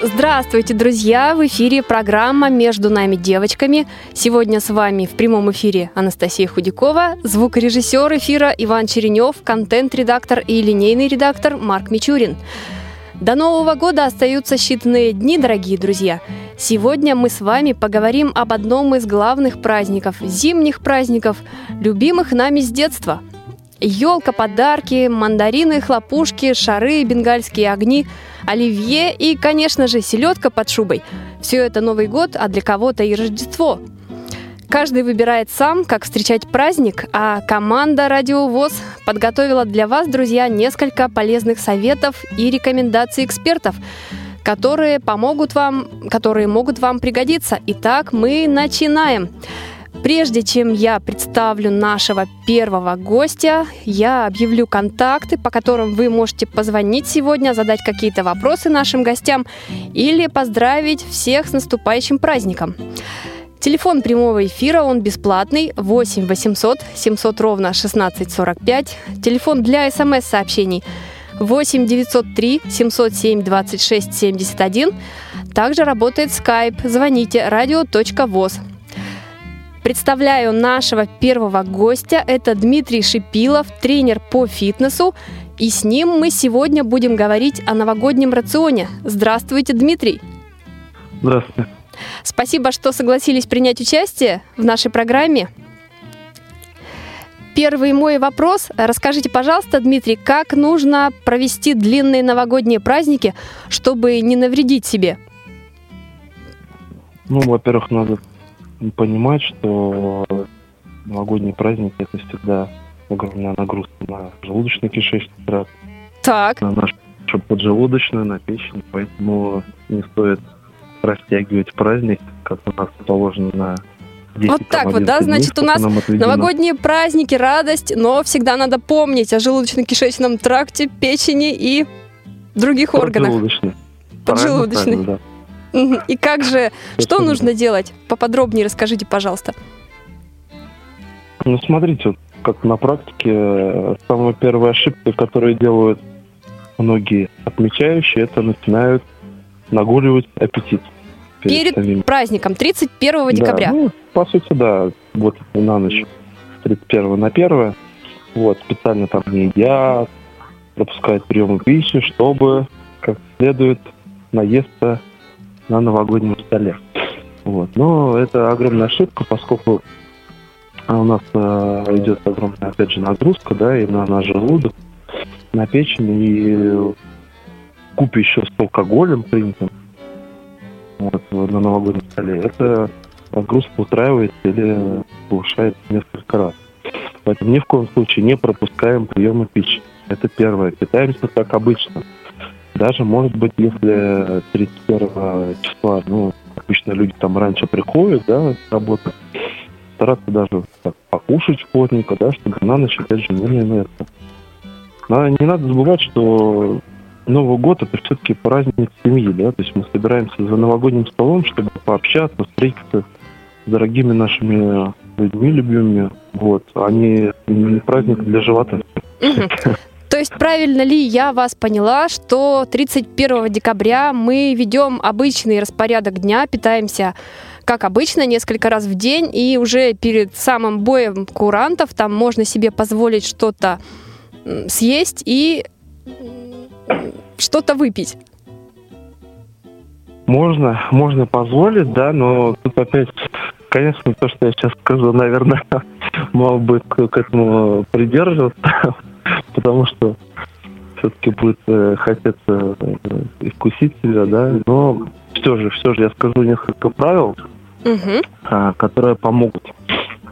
Здравствуйте, друзья! В эфире программа «Между нами девочками». Сегодня с вами в прямом эфире Анастасия Худякова, звукорежиссер эфира Иван Черенев, контент-редактор и линейный редактор Марк Мичурин. До Нового года остаются считанные дни, дорогие друзья. Сегодня мы с вами поговорим об одном из главных праздников, зимних праздников, любимых нами с детства. Елка, подарки, мандарины, хлопушки, шары, бенгальские огни – оливье и, конечно же, селедка под шубой. Все это Новый год, а для кого-то и Рождество. Каждый выбирает сам, как встречать праздник, а команда «Радио ВОЗ» подготовила для вас, друзья, несколько полезных советов и рекомендаций экспертов, которые помогут вам, которые могут вам пригодиться. Итак, мы начинаем. Прежде чем я представлю нашего первого гостя, я объявлю контакты, по которым вы можете позвонить сегодня, задать какие-то вопросы нашим гостям или поздравить всех с наступающим праздником. Телефон прямого эфира, он бесплатный, 8 800 700 ровно 1645. Телефон для смс-сообщений 8 903 707 26 71. Также работает Skype. Звоните radio.voz. Представляю нашего первого гостя. Это Дмитрий Шипилов, тренер по фитнесу. И с ним мы сегодня будем говорить о новогоднем рационе. Здравствуйте, Дмитрий. Здравствуйте. Спасибо, что согласились принять участие в нашей программе. Первый мой вопрос. Расскажите, пожалуйста, Дмитрий, как нужно провести длинные новогодние праздники, чтобы не навредить себе? Ну, во-первых, надо понимать, что новогодний праздник это всегда огромная нагрузка на желудочно-кишечный тракт, так. на нашу поджелудочную, на печень, поэтому не стоит растягивать праздник, как у нас положено на 10, вот так вот, да? Значит, у нас новогодние праздники, радость, но всегда надо помнить о желудочно-кишечном тракте, печени и других органах. Поджелудочный. Поджелудочный. Да. И как же, что нужно делать? Поподробнее расскажите, пожалуйста. Ну, смотрите, как на практике, э, самая первая ошибка, которую делают многие отмечающие, это начинают нагуливать аппетит. Перед, перед праздником, 31 декабря. Да, ну, по сути, да, вот на ночь, 31 на 1. Вот, специально там не едят, пропускают приемы пищи, чтобы как следует наесться на новогоднем столе. Вот. Но это огромная ошибка, поскольку у нас э, идет огромная, опять же, нагрузка, да, и на наш желудок, на печень, и купе еще с алкоголем принятым вот, на новогоднем столе, это нагрузка устраивается или повышается несколько раз. Поэтому ни в коем случае не пропускаем приемы пищи. Это первое. Питаемся как обычно. Даже, может быть, если 31 числа, ну, обычно люди там раньше приходят, да, с работы, стараться даже так, покушать плотненько, да, чтобы на ночь, опять же, не наесться. Но не надо забывать, что Новый год это все-таки праздник семьи, да, то есть мы собираемся за новогодним столом, чтобы пообщаться, встретиться с дорогими нашими людьми любимыми, вот, а не праздник для живота. То есть правильно ли я вас поняла, что 31 декабря мы ведем обычный распорядок дня, питаемся как обычно, несколько раз в день, и уже перед самым боем курантов там можно себе позволить что-то съесть и что-то выпить. Можно, можно позволить, да, но тут опять, конечно, то, что я сейчас скажу, наверное, мог бы к, этому придерживаться, потому что все-таки будет э, хотеться э, вкусить себя, да, но все же, все же я скажу несколько правил, угу. э, которые помогут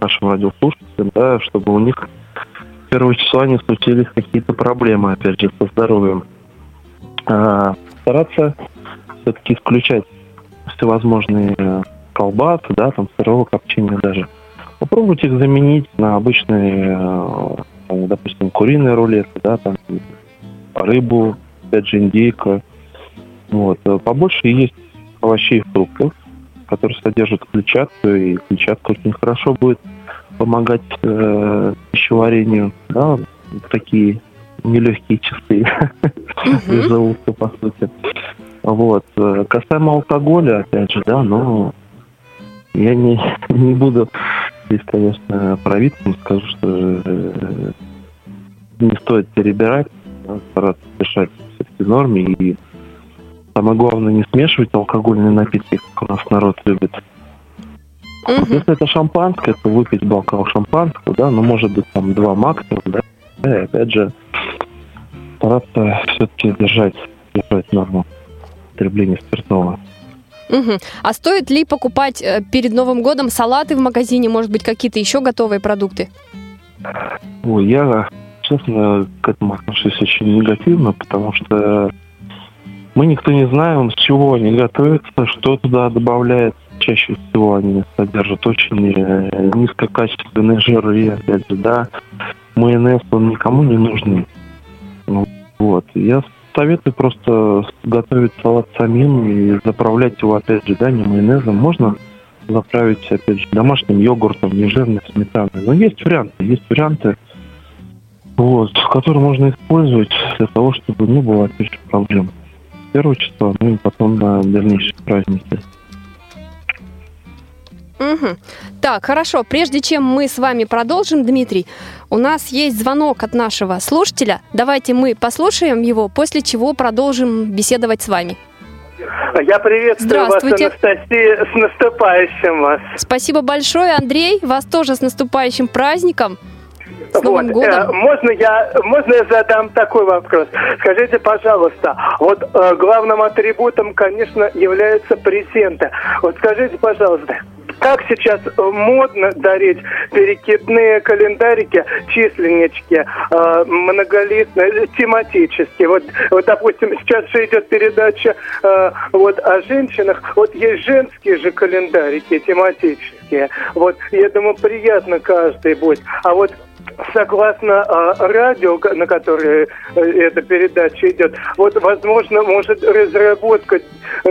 нашим радиослушателям, да, чтобы у них с первого числа не случились какие-то проблемы, опять же, со здоровьем. А, стараться все-таки исключать всевозможные колбасы, да, там сырого копчения даже. Попробуйте их заменить на обычные, э, допустим, куриные рулеты, да, там рыбу, опять же, индейка. Вот. Побольше есть овощей и фруктов, которые содержат клетчатку, и клетчатка очень хорошо будет помогать э, пищеварению, да, такие нелегкие часы для желудка, по сути. Вот. Касаемо алкоголя, опять же, да, ну, я не, не буду здесь, конечно, правительством скажу, что э, не стоит перебирать, стараться решать все-таки норме и самое главное не смешивать алкогольные напитки, как у нас народ любит. Угу. Если это шампанское, то выпить бокал шампанского, да, ну, может быть, там два максимум, да, и опять же, стараться все-таки держать, держать норму потребления спиртного. Угу. А стоит ли покупать э, перед Новым годом салаты в магазине, может быть, какие-то еще готовые продукты? Ой, я, честно, к этому отношусь очень негативно, потому что мы никто не знаем, с чего они готовятся, что туда добавляется. Чаще всего они содержат очень э, низкокачественные жиры, опять же, да. Майонез, он никому не нужный. Ну, вот. Я советую просто готовить салат самим и заправлять его, опять же, да, не майонезом. Можно заправить, опять же, домашним йогуртом, нежирной сметаной. Но есть варианты, есть варианты, вот, которые можно использовать для того, чтобы не было, опять же, проблем. С первого числа, ну и потом на дальнейшие праздники. Угу. Так, хорошо. Прежде чем мы с вами продолжим, Дмитрий, у нас есть звонок от нашего слушателя. Давайте мы послушаем его, после чего продолжим беседовать с вами. Я приветствую вас, Анастасия, с наступающим вас. Спасибо большое, Андрей. Вас тоже с наступающим праздником. С Новым вот. годом. Э, можно я, можно я задам такой вопрос? Скажите, пожалуйста, вот э, главным атрибутом, конечно, является презенты. Вот скажите, пожалуйста, как сейчас э, модно дарить перекидные календарики, численнички, э, многолистные, тематические. Вот, вот, допустим, сейчас же идет передача э, вот о женщинах. Вот есть женские же календарики тематические. Вот, я думаю, приятно каждый будет. А вот согласно э, радио, на которое э, эта передача идет, вот, возможно, может разработка э,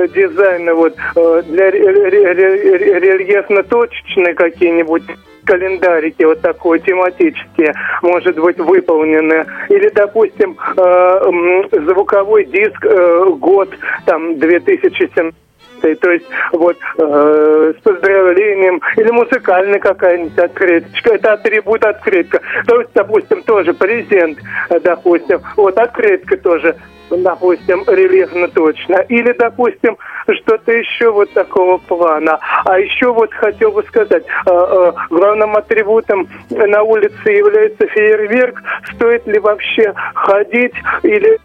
дизайна вот, э, для рельефно-точечные какие-нибудь календарики вот такой тематические, может быть, выполнены. Или, допустим, э, звуковой диск э, год, там, 2017 то есть вот э, с поздравлением или музыкальная какая-нибудь открыточка, это атрибут открытка. То есть, допустим, тоже презент, э, допустим, вот открытка тоже допустим, рельефно точно. Или, допустим, что-то еще вот такого плана. А еще вот хотел бы сказать, э, э, главным атрибутом на улице является фейерверк. Стоит ли вообще ходить или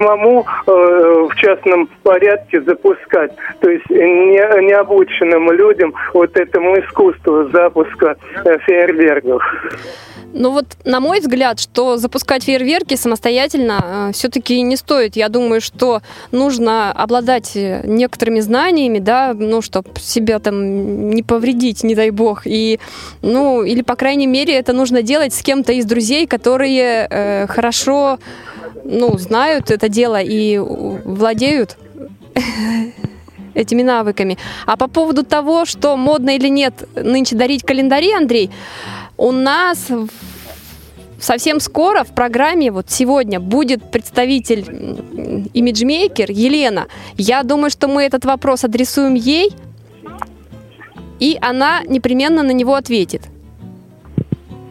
самому э, в частном порядке запускать. То есть не, необученным людям вот этому искусству запуска э, фейерверков. Ну вот, на мой взгляд, что запускать фейерверки самостоятельно э, все-таки не стоит. Я думаю, что нужно обладать некоторыми знаниями, да, ну, чтобы себя там не повредить, не дай бог. И, ну, или, по крайней мере, это нужно делать с кем-то из друзей, которые э, хорошо ну, знают это дело и владеют этими навыками. А по поводу того, что модно или нет нынче дарить календари, Андрей, у нас совсем скоро в программе, вот сегодня, будет представитель имиджмейкер Елена. Я думаю, что мы этот вопрос адресуем ей, и она непременно на него ответит.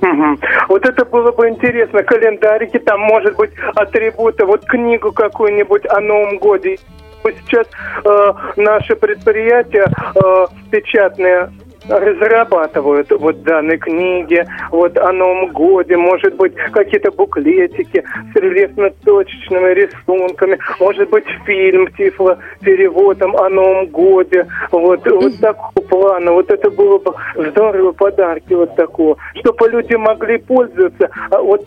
Угу. Вот это было бы интересно. Календарики, там, может быть, атрибуты, вот книгу какую-нибудь о Новом Годе. Сейчас э, наши предприятия э, печатные разрабатывают вот данные книги, вот о Новом Годе, может быть, какие-то буклетики с рельефно-точечными рисунками, может быть, фильм тифло переводом о Новом Годе, вот, вот такого плана, вот это было бы здорово подарки вот такого, чтобы люди могли пользоваться, а вот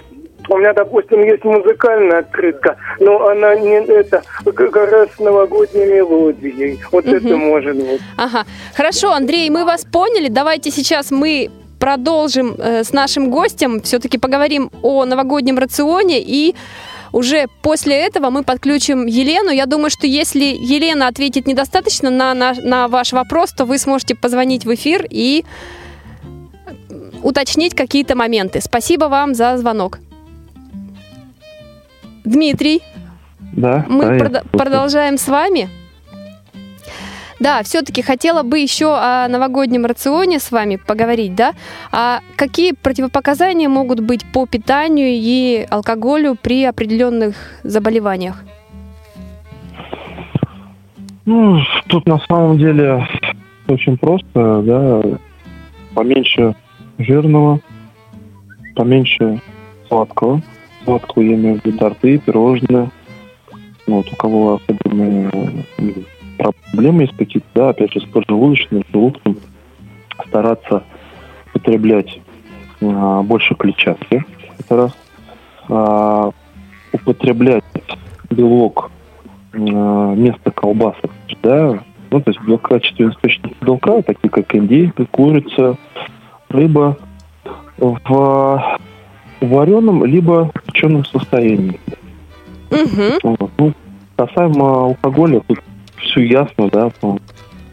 у меня, допустим, есть музыкальная открытка, но она не это как раз с новогодней мелодией. Вот угу. это может быть. Ага. Хорошо, Андрей, мы вас поняли. Давайте сейчас мы продолжим э, с нашим гостем. Все-таки поговорим о новогоднем рационе и уже после этого мы подключим Елену. Я думаю, что если Елена ответит недостаточно на, на, на ваш вопрос, то вы сможете позвонить в эфир и уточнить какие-то моменты. Спасибо вам за звонок. Дмитрий, да, мы да, прод- продолжаем с вами. Да, все-таки хотела бы еще о новогоднем рационе с вами поговорить, да? А какие противопоказания могут быть по питанию и алкоголю при определенных заболеваниях? Ну, тут на самом деле очень просто, да, поменьше жирного, поменьше сладкого, сладкую, я имею в виду торты, пирожные. Вот, у кого особенные проблемы есть какие-то, да, опять же, с поджелудочным, с желудком, стараться употреблять а, больше клетчатки, это раз. А, употреблять белок а, вместо колбасок, да, ну, то есть белокачественные источники белка, такие как индейка, курица, рыба, в вареном, либо в печеном состоянии. Угу. Вот. Ну, касаемо алкоголя, тут все ясно, да,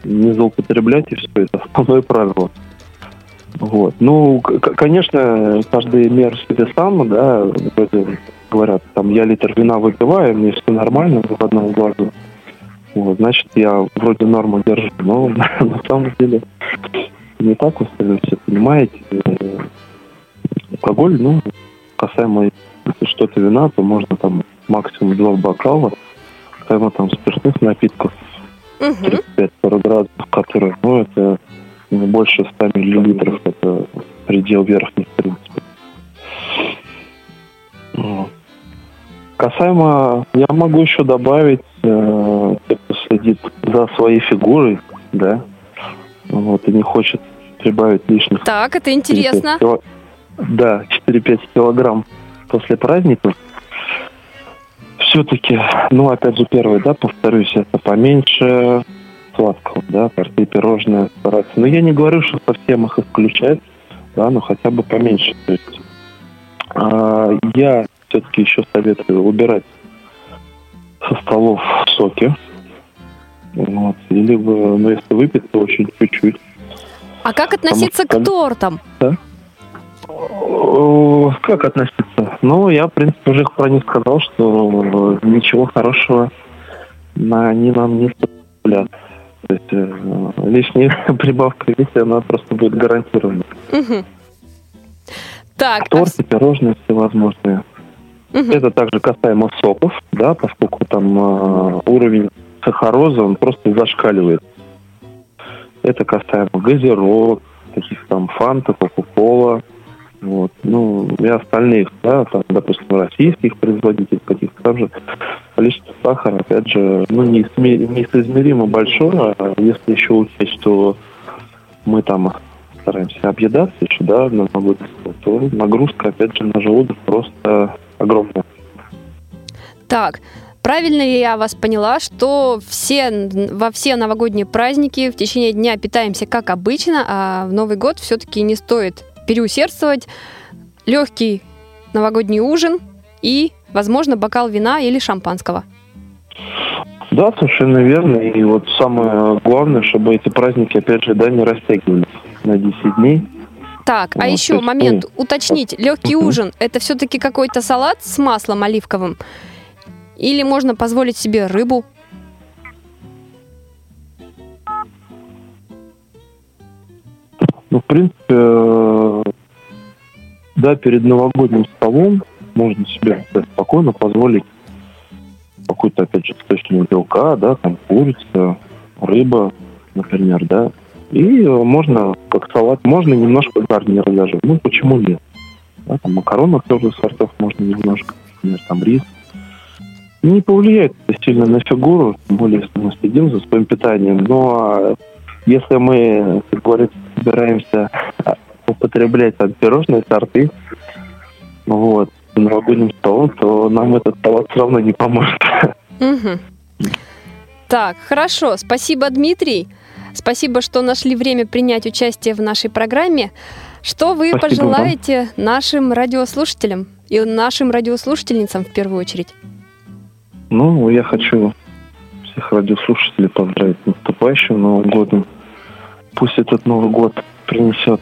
не злоупотреблять и все, это основное правило. Вот. Ну, конечно, каждый мер себе сам, да, вроде говорят, там, я литр вина выпиваю, мне все нормально в одном глазу. Вот, значит, я вроде норму держу, но на самом деле не так, вы все понимаете. Алкоголь, ну, касаемо, если что-то вина, то можно там максимум два бокала. Касаемо там спиртных напитков, Угу. 35-40 градусов, которые, ну, это не больше 100 миллилитров, это предел верхний, в принципе. Касаемо, я могу еще добавить, э, те, кто следит за своей фигурой, да, вот, и не хочет прибавить лишних... Так, это интересно. Кило... Да, 4-5 килограмм после праздников. Все-таки, ну, опять же, первый, да, повторюсь, это поменьше сладкого, да, торты, пирожные стараться. Но я не говорю, что совсем их исключать, да, но хотя бы поменьше. То есть а, я все-таки еще советую убирать со столов соки. Вот. Или, ну, если выпить, то очень чуть-чуть. А как относиться Потому, к тортам? Да? Как относиться? Ну, я, в принципе, уже про них сказал, что ничего хорошего на, они нам не составляют. То есть э, лишняя прибавка веса, она просто будет гарантирована. Угу. Так. Торты, пирожные всевозможные. Угу. Это также касаемо соков, да, поскольку там э, уровень сахароза, он просто зашкаливает. Это касаемо газировок, таких там фанта, кока-кола, вот. Ну, и остальных, да, там, допустим, российских производителей каких-то там же количество сахара, опять же, ну, неизмеримо большое, а если еще учесть, что мы там стараемся объедаться еще, да, на новогодний то нагрузка, опять же, на желудок просто огромная. Так, Правильно ли я вас поняла, что все, во все новогодние праздники в течение дня питаемся как обычно, а в Новый год все-таки не стоит переусердствовать, легкий новогодний ужин и, возможно, бокал вина или шампанского. Да, совершенно верно. И вот самое главное, чтобы эти праздники, опять же, да, не растягивались на 10 дней. Так, а вот, еще есть, момент, ну, уточнить, легкий uh ужин, это все-таки какой-то салат с маслом оливковым? Или можно позволить себе рыбу? Ну, в принципе, э, да, перед новогодним столом можно себе спокойно позволить какой-то, опять же, источник белка, да, там курица, рыба, например, да. И можно как салат, можно немножко гарнира даже. Ну, почему нет? Да, там макаронов тоже сортов можно немножко, например, там рис. Не повлияет это сильно на фигуру, тем более, если мы следим за своим питанием. Но если мы, как говорится, собираемся употреблять там пирожные сорты, вот, новогодним столом, то нам этот салат все равно не поможет. Угу. Так, хорошо. Спасибо, Дмитрий. Спасибо, что нашли время принять участие в нашей программе. Что вы Спасибо пожелаете вам. нашим радиослушателям и нашим радиослушательницам в первую очередь? Ну, я хочу всех радиослушателей поздравить с наступающим Новым годом. Пусть этот Новый год принесет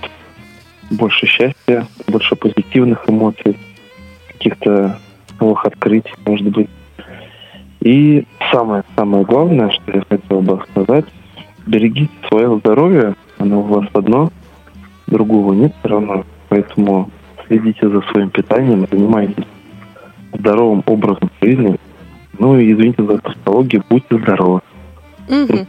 больше счастья, больше позитивных эмоций, каких-то новых открытий, может быть. И самое-самое главное, что я хотел бы сказать, берегите свое здоровье, оно у вас одно, другого нет все равно, поэтому следите за своим питанием, занимайтесь здоровым образом жизни, ну и извините за тавтологию, будьте здоровы. Угу.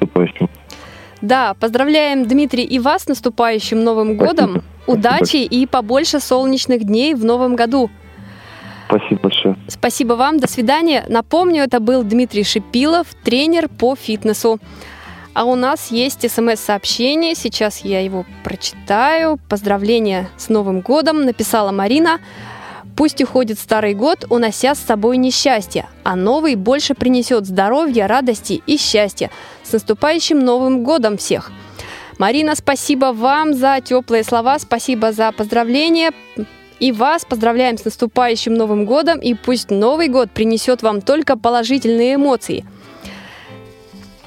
Да, поздравляем, Дмитрий, и вас с наступающим Новым Спасибо. годом. Удачи и побольше солнечных дней в Новом году. Спасибо большое. Спасибо вам, до свидания. Напомню, это был Дмитрий Шипилов, тренер по фитнесу. А у нас есть смс-сообщение, сейчас я его прочитаю. Поздравления с Новым годом, написала Марина. Пусть уходит старый год, унося с собой несчастье, а новый больше принесет здоровья, радости и счастья. С наступающим Новым годом всех! Марина, спасибо вам за теплые слова, спасибо за поздравления. И вас поздравляем с наступающим Новым годом, и пусть Новый год принесет вам только положительные эмоции.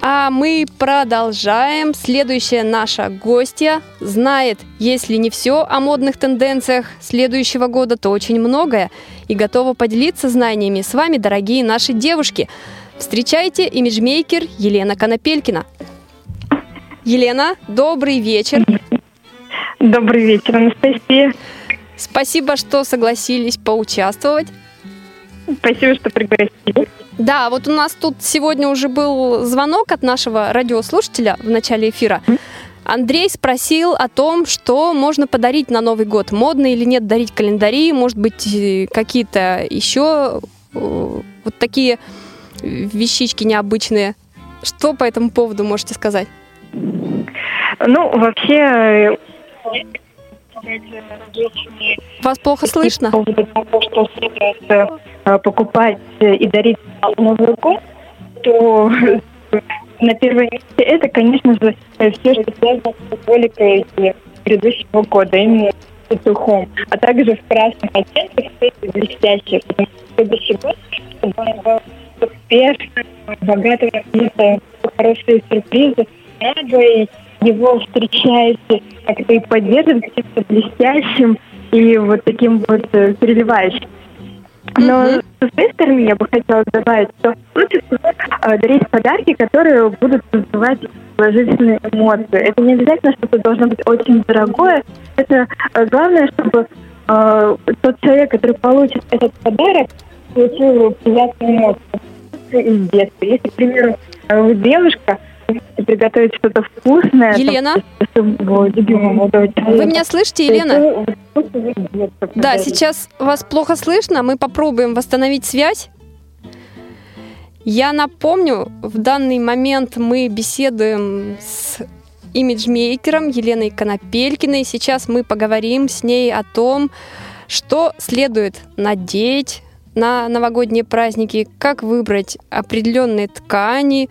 А мы продолжаем. Следующая наша гостья знает, если не все о модных тенденциях следующего года, то очень многое. И готова поделиться знаниями с вами, дорогие наши девушки. Встречайте имиджмейкер Елена Конопелькина. Елена, добрый вечер. Добрый вечер, Анастасия. Спасибо, что согласились поучаствовать. Спасибо, что пригласили. Да, вот у нас тут сегодня уже был звонок от нашего радиослушателя в начале эфира. Андрей спросил о том, что можно подарить на Новый год. Модно или нет дарить календари, может быть, э, какие-то еще э, вот такие вещички необычные. Что по этому поводу можете сказать? Ну, вообще, вас плохо слышно? По поводу того, что следует э, покупать и дарить Новый год, то на первом месте это, конечно же, все, что связано с символикой предыдущего года, именно петухом, а также в красных оттенках, кстати, блестящих. Следующий год, чтобы он был успешным, богатым хорошие сюрпризы, надо его встречаете, как-то и поддерживаете каким-то блестящим и вот таким вот э, переливающим. Но mm-hmm. с своей стороны я бы хотела добавить, что лучше всего э, дарить подарки, которые будут вызывать положительные эмоции. Это не обязательно, что это должно быть очень дорогое. Это э, главное, чтобы э, тот человек, который получит этот подарок, получил приятные эмоции из детства. Если, к примеру, вы девушка, приготовить что-то вкусное. Елена? Вы меня слышите, Елена? Да, сейчас вас плохо слышно. Мы попробуем восстановить связь. Я напомню, в данный момент мы беседуем с имиджмейкером Еленой Конопелькиной. Сейчас мы поговорим с ней о том, что следует надеть на новогодние праздники, как выбрать определенные ткани,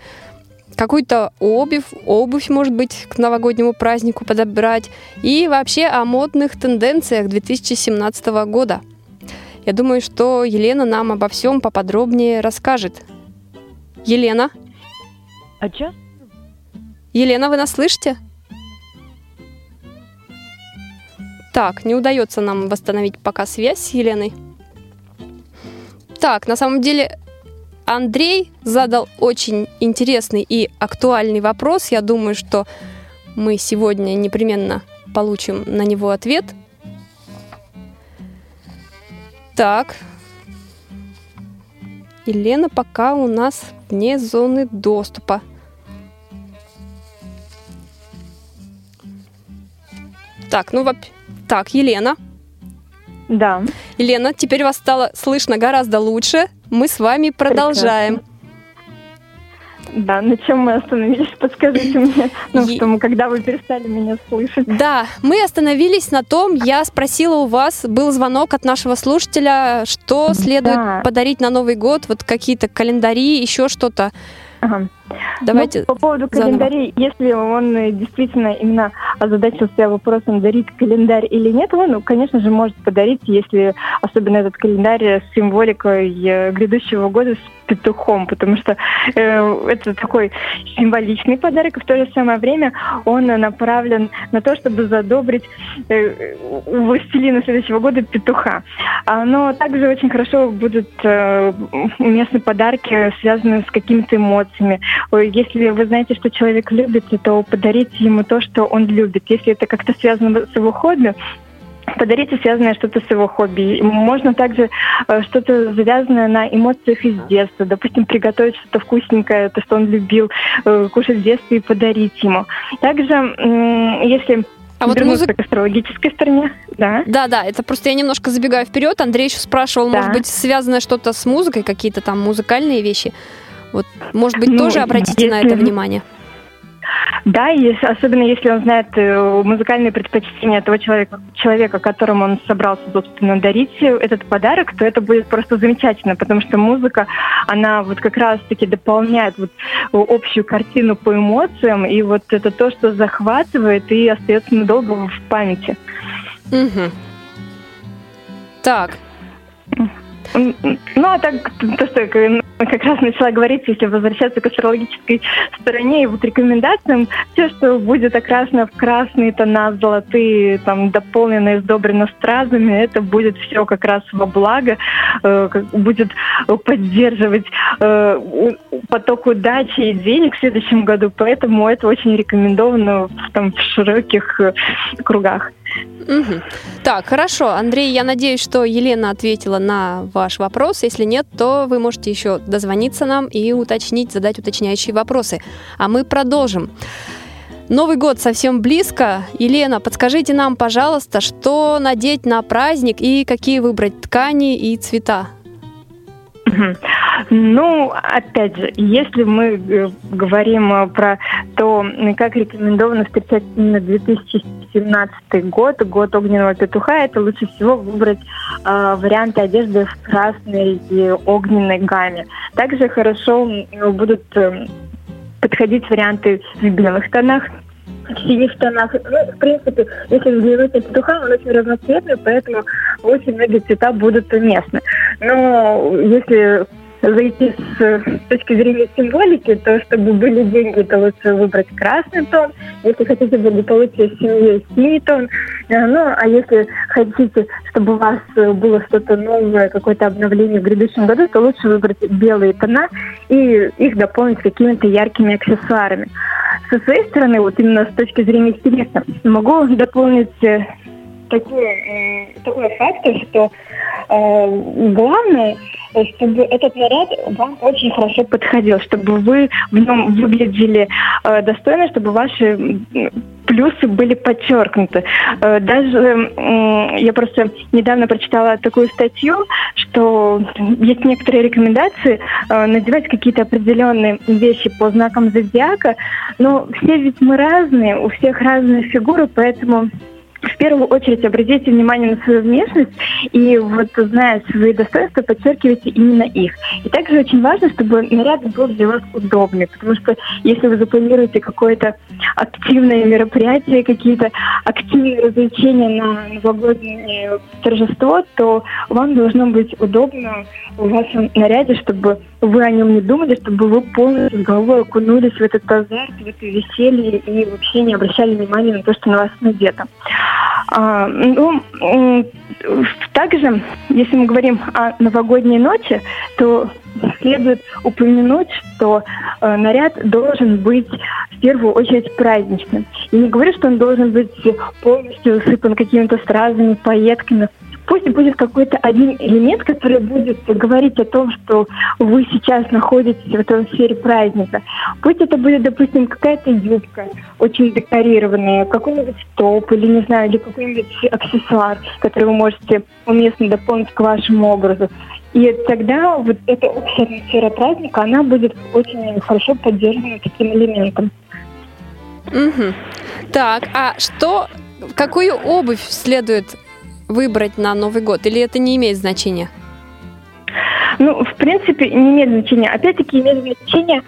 какую-то обувь, обувь, может быть, к новогоднему празднику подобрать, и вообще о модных тенденциях 2017 года. Я думаю, что Елена нам обо всем поподробнее расскажет. Елена? А чё? Елена, вы нас слышите? Так, не удается нам восстановить пока связь с Еленой. Так, на самом деле Андрей задал очень интересный и актуальный вопрос. Я думаю, что мы сегодня непременно получим на него ответ. Так. Елена пока у нас вне зоны доступа. Так, ну, воп- так, Елена. Да. Елена, теперь вас стало слышно гораздо лучше. Мы с вами продолжаем. Да, на чем мы остановились, подскажите мне. Ну, Е- что когда вы перестали меня слышать. Да, мы остановились на том, я спросила у вас, был звонок от нашего слушателя, что следует Да. подарить на Новый год, вот какие-то календари, еще что-то. Ага. Давайте. Ну, по поводу заново. календарей, если он э, действительно именно озадачился вопросом, дарить календарь или нет, он, ну, конечно же, может подарить, если особенно этот календарь с символикой э, грядущего года с петухом, потому что э, это такой символичный подарок, и в то же самое время он направлен на то, чтобы задобрить э, властелина следующего года петуха. А, Но также очень хорошо будут э, уместны подарки, связанные с какими-то эмоциями. Если вы знаете, что человек любит, то подарите ему то, что он любит. Если это как-то связано с его хобби, подарите связанное что-то с его хобби. Можно также э, что-то завязанное на эмоциях из детства. Допустим, приготовить что-то вкусненькое, то, что он любил э, кушать в детстве, и подарить ему. Также, если А вот музыка... к астрологической стороне, да. Да, да, это просто я немножко забегаю вперед. Андрей еще спрашивал, Да. может быть, связанное что-то с музыкой, какие-то там музыкальные вещи. Вот, может быть, Ну, тоже обратите на это если- внимание. Да, и если- особенно если он знает э, музыкальные предпочтения того человека, человека, которому он собрался, собственно, дарить этот подарок, то это будет просто замечательно, потому что музыка, она вот как раз-таки дополняет вот общую картину по эмоциям, и вот это то, что захватывает и остается надолго в памяти. Мгм. Так, Ну, а так, то, что как раз начала говорить, если возвращаться к астрологической стороне и вот рекомендациям, все, что будет окрашено в красные тона, золотые, там, дополнено и сдобрено стразами, это будет все как раз во благо, э, будет поддерживать э, поток удачи и денег в следующем году, поэтому это очень рекомендовано в, там, в широких э, кругах. Мгм. Так, хорошо. Андрей, я надеюсь, что Елена ответила на ваш вопрос. Если нет, то вы можете еще дозвониться нам и уточнить, задать уточняющие вопросы. А мы продолжим. Новый год совсем близко. Елена, подскажите нам, пожалуйста, что надеть на праздник и какие выбрать ткани и цвета? Ну, опять же, если мы э, говорим э, про то, как рекомендовано встречать именно 2017 год, год огненного петуха, это лучше всего выбрать э, варианты одежды в красной и огненной гамме. Также хорошо будут э, подходить варианты в белых тонах, в синих тонах. Ну, в принципе, если взглянуть на петуха, он очень разноцветный, поэтому очень многие цвета будут уместны. Но если зайти с, точки зрения символики, то чтобы были деньги, то лучше выбрать красный тон. Если хотите благополучие в семье, синий тон. Э, Ну, а если хотите, чтобы у вас э, было что-то новое, какое-то обновление в грядущем году, то лучше выбрать белые тона и их дополнить какими-то яркими аксессуарами. Со своей стороны, вот именно с точки зрения стилиста, могу дополнить э, такой, э, такой фактор, что э, главное, чтобы этот наряд вам очень хорошо подходил, чтобы вы в нем выглядели э, достойно, чтобы ваши плюсы были подчеркнуты. Даже я просто недавно прочитала такую статью, что есть некоторые рекомендации надевать какие-то определенные вещи по знакам зодиака, но все ведь мы разные, у всех разные фигуры, поэтому в первую очередь обратите внимание на свою внешность и вот зная свои достоинства, подчеркивайте именно их. И также очень важно, чтобы наряд был для вас удобный, потому что если вы запланируете какое-то активное мероприятие, какие-то активные развлечения на новогоднее торжество, то вам должно быть удобно в вашем наряде, чтобы вы о нем не думали, чтобы вы полностью с головой окунулись в этот азарт, в это веселье и вообще не обращали внимания на то, что на вас надето. А, ну, также, если мы говорим о новогодней ночи, то следует упомянуть, что э, наряд должен быть в первую очередь праздничным. И не говорю, что он должен быть полностью усыпан какими-то стразами, пайетками. Пусть будет какой-то один элемент, который будет говорить о том, что вы сейчас находитесь в этом сфере праздника. Пусть это будет, допустим, какая-то юбка, очень декорированная, какой-нибудь топ или, не знаю, или какой-нибудь аксессуар, который вы можете уместно дополнить к вашему образу. И тогда вот эта общая атмосфера праздника, она будет очень хорошо поддержана таким элементом. Угу. Так, а что, какую обувь следует выбрать на Новый год? Или это не имеет значения? Ну, в принципе, не имеет значения. Опять-таки имеет значение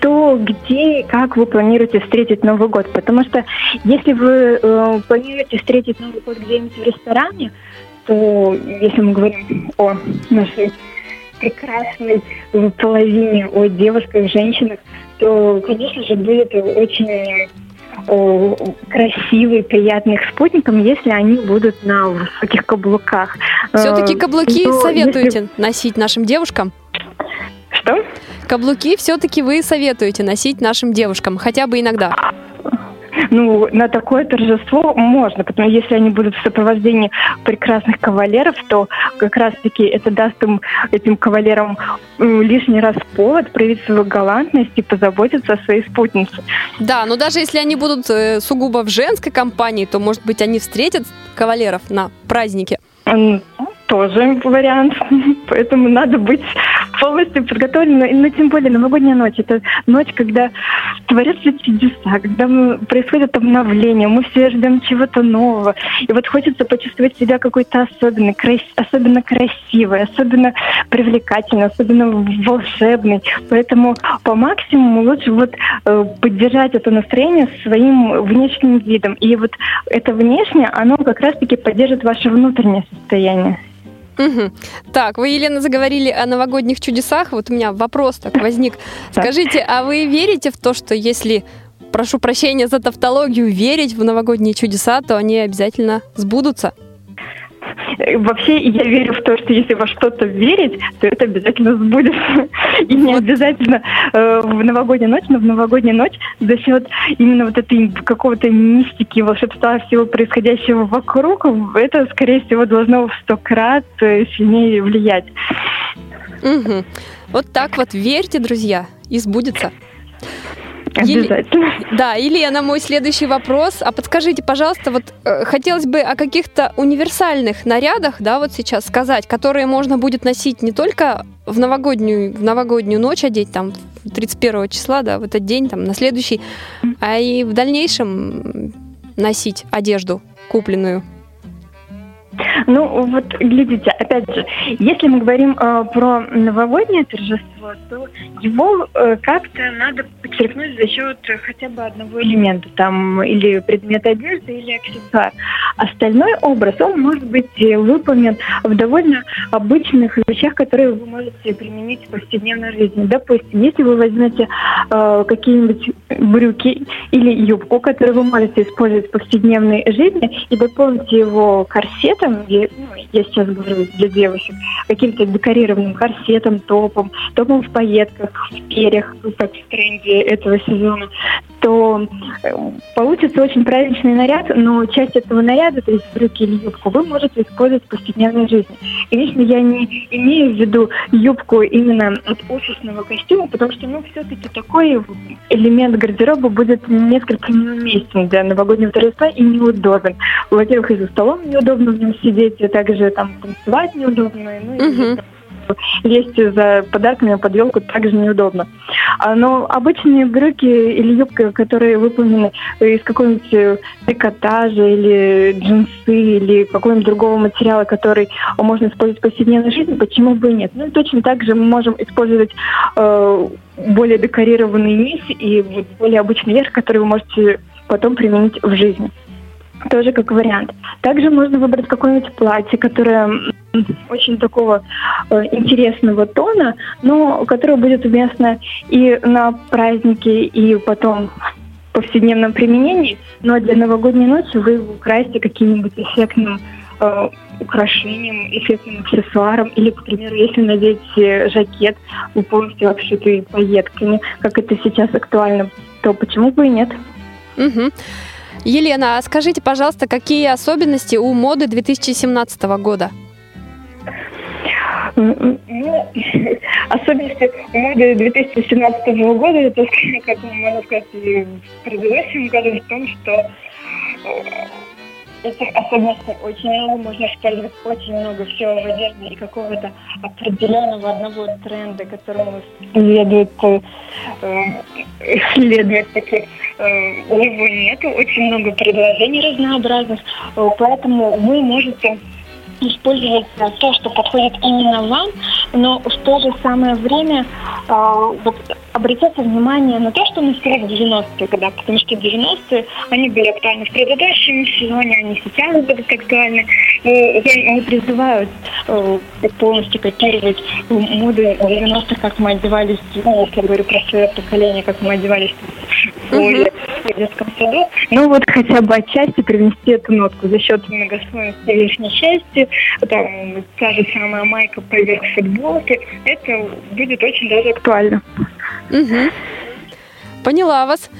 то, где и как вы планируете встретить Новый год. Потому что если вы э, планируете встретить Новый год где-нибудь в ресторане, то если мы говорим о нашей прекрасной половине, о девушках, женщинах, то, конечно же, будет очень красивый, приятный их спутникам, если они будут на высоких каблуках. Все-таки Э, каблуки но советуете если- носить нашим девушкам? Что? Каблуки все-таки вы советуете носить нашим девушкам, хотя бы иногда. Ну, на такое торжество можно, потому если они будут в сопровождении прекрасных кавалеров, то как раз-таки это даст им, этим кавалерам лишний раз повод проявить свою галантность и позаботиться о своей спутнице. Да, но даже если они будут э, сугубо в женской компании, то, может быть, они встретят кавалеров на празднике. Тоже вариант. Поэтому надо быть полностью подготовленным. Но тем более новогодняя ночь. Это ночь, когда творятся чудеса, когда происходит обновление, мы все ждем чего-то нового. И вот хочется почувствовать себя какой-то особенной, крас- особенно красивой, особенно привлекательной, особенно волшебной. Поэтому по максимуму лучше вот э, поддержать это настроение своим внешним видом. И вот это внешнее, оно как раз-таки поддержит ваше внутреннее состояние. Мгм. Так, вы, Елена, заговорили о новогодних чудесах. Вот у меня вопрос так возник. Так. Скажите, а вы верите в то, что если, прошу прощения за тавтологию, верить в новогодние чудеса, то они обязательно сбудутся? Вообще, я верю в то, что если во что-то верить, то это обязательно сбудется. И не обязательно э, в новогоднюю ночь, но в новогоднюю ночь за счет именно вот этой какого-то мистики, волшебства всего происходящего вокруг, это, скорее всего, должно в сто крат э, сильнее влиять. Мгм. Вот так вот верьте, друзья, и сбудется. Обязательно. Да, Елена, мой следующий вопрос. А подскажите, пожалуйста, вот э, хотелось бы о каких-то универсальных нарядах, да, вот сейчас сказать, которые можно будет носить не только в новогоднюю, в новогоднюю ночь одеть, там, 31 числа, да, в этот день, там, на следующий, а и в дальнейшем носить одежду купленную. Ну, вот, глядите, опять же, если мы говорим э, про новогоднее торжество, то его э, как-то надо подчеркнуть за счет хотя бы одного элемента, там, или предмета одежды, или аксессуар. Остальной образ, он может быть э, выполнен в довольно обычных вещах, которые вы можете применить в повседневной жизни. Допустим, если вы возьмете э, какие-нибудь брюки или юбку, которую вы можете использовать в повседневной жизни, и дополните его корсетом, я, ну, я сейчас говорю для девушек, каким-то декорированным корсетом, топом, топом в пайетках, в перьях, как в тренде этого сезона, то э, получится очень праздничный наряд, но часть этого наряда, то есть брюки или юбку, вы можете использовать в повседневной жизни. Конечно, я не имею в виду юбку именно от офисного костюма, потому что, ну, все-таки такой элемент гардероба будет несколько неуместен для новогоднего торжества и неудобен. Во-первых, и за столом неудобно в нем сидеть, и также там танцевать неудобно, ну, и лезть за подарками под елку также неудобно. А, Но обычные брюки или юбка, которые выполнены из какого-нибудь э, трикотажа или джинсы или какого-нибудь другого материала, который можно использовать в повседневной жизни, почему бы и нет? Ну и точно так же мы можем использовать э, более декорированные низ и более обычный верх, который вы можете потом применить в жизни. Тоже как вариант. Также можно выбрать какое-нибудь платье, которое очень такого э, интересного тона, но которое будет уместно и на праздники, и потом в повседневном применении. Но для новогодней ночи вы украсите каким-нибудь эффектным э, украшением, эффектным аксессуаром, или, к примеру, если надеть э, жакет, вы полностью обшитый пайетками, как это сейчас актуально, то почему бы и нет? Мгм. Елена, а скажите, пожалуйста, какие особенности у моды 2017 года? Ну, особенности моды 2017 года, это, как можно сказать, и в предыдущем году, в том, что э, этих особенностей очень много, можно использовать очень много всего в одежде и какого-то определенного одного тренда, которому следует, э, следует таких, э, его нету, очень много предложений разнообразных, э, поэтому вы можете использовать то, что подходит именно вам, но в то же самое время э, вот, обратите внимание на то, что мы сказали в 90-е годы, потому что 90-е, они были актуальны в предыдущем сезоне, они сейчас будут актуальны. И я не призываю э, полностью копировать моду 90-х, как мы одевались, ну, если я говорю про свое поколение, как мы одевались в школе, в детском саду. Ну вот хотя бы отчасти привнести эту нотку за счет многослойности лишней части, там, та же самая майка поверх футболки, это будет очень даже актуально. Угу. Поняла вас.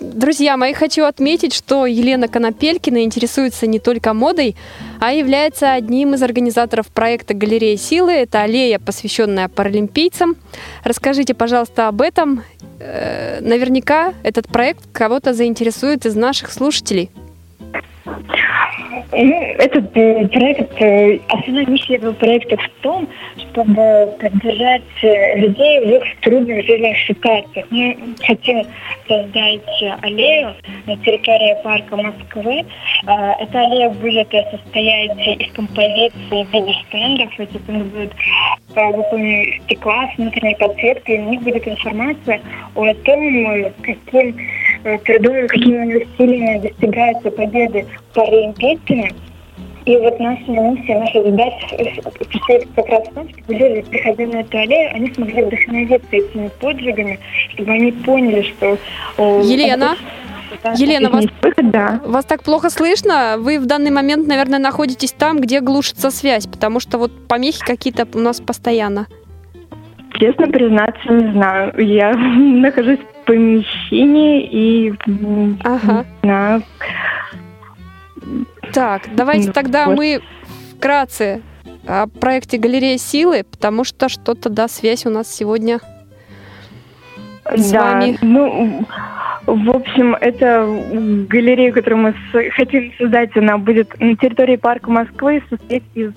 Друзья мои, хочу отметить, что Елена Конопелькина интересуется не только модой, а является одним из организаторов проекта «Галерея силы». Это аллея, посвященная паралимпийцам. Расскажите, пожалуйста, об этом. Э, наверняка этот проект кого-то заинтересует из наших слушателей. Ну, этот э, проект, э, основная миссия этого проекта в том, чтобы поддержать э, людей в их трудных жизненных ситуациях. Мы хотим создать аллею на территории парка Москвы. Эта аллея будет состоять из композиции в виде стендов. Эти стенды будут выполнены из стекла с внутренней подсветкой. У них будет информация о том, каким э, трудом, какими усилиями достигаются победы паралимпийцами. И вот наша миссия, наша задача состоит как раз в том, чтобы люди, приходя на эту аллею, они смогли вдохновиться этими подвигами, чтобы они поняли, что... э, Елена? это- Елена, вас, Выход, да. вас так плохо слышно? Вы в данный момент, наверное, находитесь там, где глушится связь, потому что вот помехи какие-то у нас постоянно. Честно признаться, не знаю. Я нахожусь в помещении и Ага. знаю. Так, давайте Ну, тогда вот. мы вкратце о проекте «Галерея силы», потому что что-то, да, связь у нас сегодня с да, вами. ну, в общем, это галерея, которую мы хотим создать, она будет на территории парка Москвы, состоит из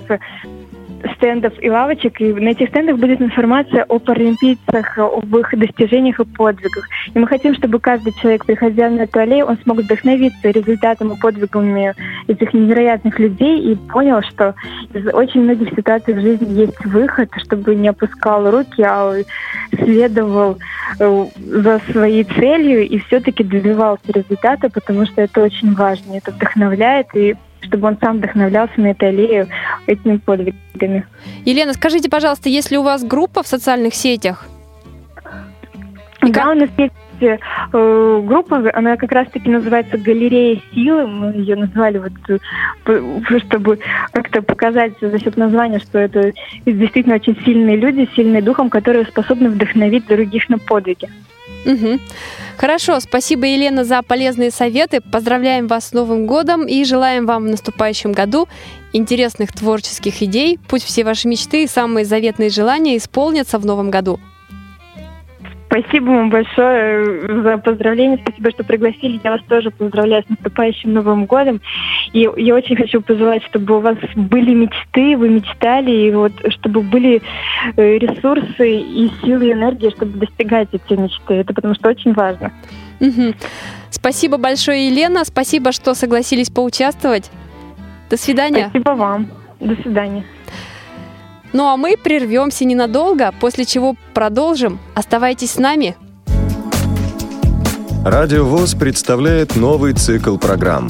стендов и лавочек, и на этих стендах будет информация о паралимпийцах, об их достижениях и подвигах. И мы хотим, чтобы каждый человек, приходя на эту аллею, он смог вдохновиться результатом и подвигами этих невероятных людей и понял, что из очень многих ситуаций в жизни есть выход, чтобы не опускал руки, а следовал э, за своей целью и все-таки добивался результата, потому что это очень важно, это вдохновляет, и чтобы он сам вдохновлялся на этой аллее этими подвигами. Елена, скажите, пожалуйста, есть ли у вас группа в социальных сетях? И Да, как- у нас есть э, группа, она как раз-таки называется «Галерея силы». Мы ее назвали, вот, э, чтобы как-то показать за счет названия, что это действительно очень сильные люди, сильные духом, которые способны вдохновить других на подвиги. Мгм. Хорошо, спасибо, Елена, за полезные советы. Поздравляем вас с Новым годом и желаем вам в наступающем году интересных творческих идей. Пусть все ваши мечты и самые заветные желания исполнятся в новом году. Спасибо вам большое э, за поздравления, спасибо, что пригласили. Я вас тоже поздравляю с наступающим Новым годом. И я очень хочу пожелать, чтобы у вас были мечты, вы мечтали, и вот чтобы были э, ресурсы и силы, и энергия, чтобы достигать эти мечты. Это потому что очень важно. Мгм. Спасибо большое, Елена. Спасибо, что согласились поучаствовать. До свидания. Спасибо вам. До свидания. Ну а мы прервемся ненадолго, после чего продолжим. Оставайтесь с нами. Радио ВОЗ представляет новый цикл программ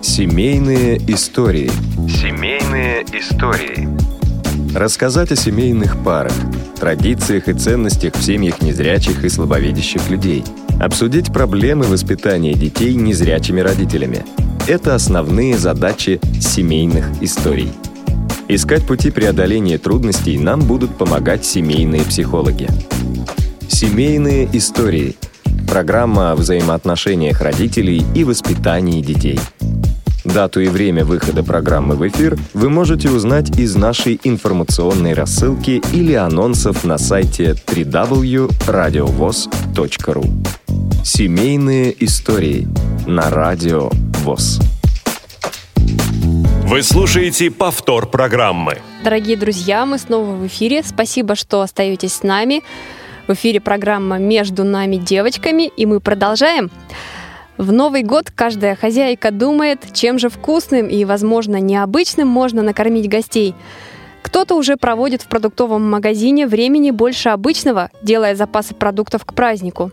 «Семейные истории». Семейные истории. Рассказать о семейных парах, традициях и ценностях в семьях незрячих и слабовидящих людей. Обсудить проблемы воспитания детей незрячими родителями. Это основные задачи семейных историй. Искать пути преодоления трудностей нам будут помогать семейные психологи. Семейные истории. Программа о взаимоотношениях родителей и воспитании детей. Дату и время выхода программы в эфир вы можете узнать из нашей информационной рассылки или анонсов на сайте www.radiovoz.ru. Семейные истории на Радио ВОЗ. Вы слушаете повтор программы. Дорогие друзья, мы снова в эфире. Спасибо, что остаетесь с нами. В эфире программа «Между нами девочками», и мы продолжаем. В Новый год каждая хозяйка думает, чем же вкусным и, возможно, необычным можно накормить гостей. Кто-то уже проводит в продуктовом магазине времени больше обычного, делая запасы продуктов к празднику.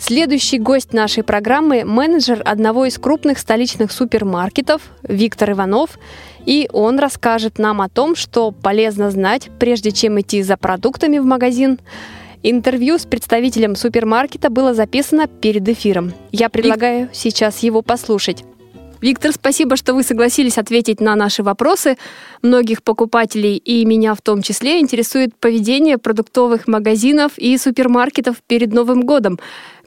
Следующий гость нашей программы – менеджер одного из крупных столичных супермаркетов Виктор Иванов. И он расскажет нам о том, что полезно знать, прежде чем идти за продуктами в магазин. Интервью с представителем супермаркета было записано перед эфиром. Я предлагаю сейчас его послушать. Виктор, спасибо, что вы согласились ответить на наши вопросы. Многих покупателей и меня в том числе интересует поведение продуктовых магазинов и супермаркетов перед Новым годом.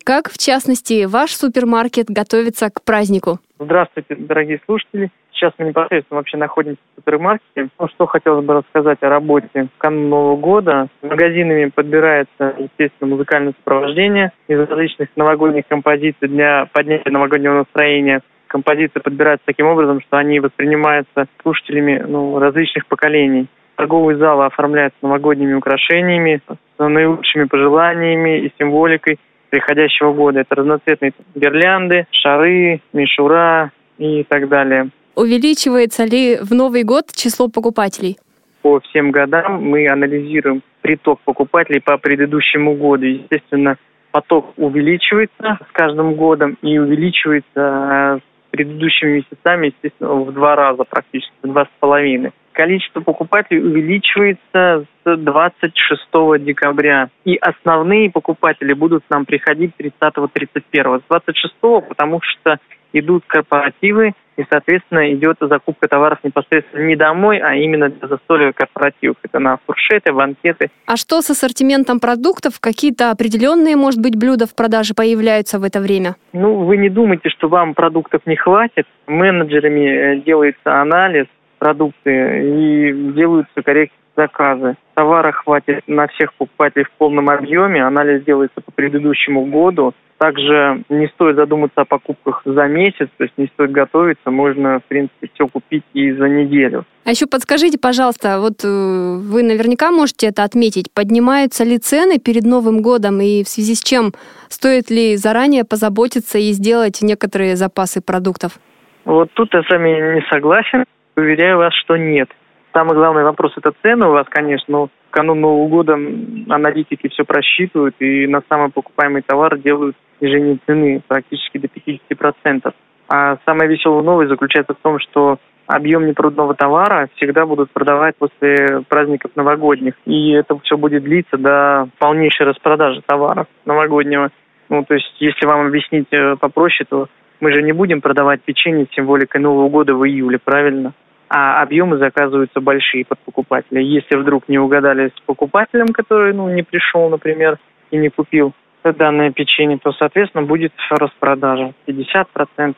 Как, в частности, ваш супермаркет готовится к празднику? Здравствуйте, дорогие слушатели. Сейчас мы непосредственно вообще находимся в супермаркете. Ну, что хотелось бы рассказать о работе в канун Нового года. Магазинами подбирается, естественно, музыкальное сопровождение из различных новогодних композиций для поднятия новогоднего настроения. Композиции подбираются таким образом, что они воспринимаются слушателями ну, различных поколений. Торговые залы оформляются новогодними украшениями, с наилучшими пожеланиями и символикой приходящего года. Это разноцветные гирлянды, шары, мишура и так далее. Увеличивается ли в Новый год число покупателей? По всем годам мы анализируем приток покупателей по предыдущему году. Естественно, поток увеличивается с каждым годом и увеличивается э, с предыдущими месяцами, естественно, в два раза практически, в два с половиной количество покупателей увеличивается с 26 декабря. И основные покупатели будут к нам приходить 30-31. С 26 потому что идут корпоративы, и, соответственно, идет закупка товаров непосредственно не домой, а именно для застолья корпоративов. Это на фуршеты, банкеты. А что с ассортиментом продуктов? Какие-то определенные, может быть, блюда в продаже появляются в это время? Ну, вы не думайте, что вам продуктов не хватит. Менеджерами э, делается анализ, продукты и делаются корректные заказы. Товара хватит на всех покупателей в полном объеме, анализ делается по предыдущему году. Также не стоит задуматься о покупках за месяц, то есть не стоит готовиться, можно, в принципе, все купить и за неделю. А еще подскажите, пожалуйста, вот э, вы наверняка можете это отметить, поднимаются ли цены перед Новым годом и в связи с чем стоит ли заранее позаботиться и сделать некоторые запасы продуктов? Вот тут я с вами не согласен. Уверяю вас, что нет. Самый главный вопрос – это цены у вас, конечно, но в канун Нового года аналитики все просчитывают и на самый покупаемый товар делают снижение цены практически до 50%. А самая веселая новость заключается в том, что объем непрудного товара всегда будут продавать после праздников новогодних. И это все будет длиться до полнейшей распродажи товара новогоднего. Ну, то есть, если вам объяснить э, попроще, то мы же не будем продавать печенье с символикой Нового года в июле, правильно? а объемы заказываются большие под покупателя. Если вдруг не угадали с покупателем, который ну, не пришел, например, и не купил данное печенье, то, соответственно, будет распродажа. 50%,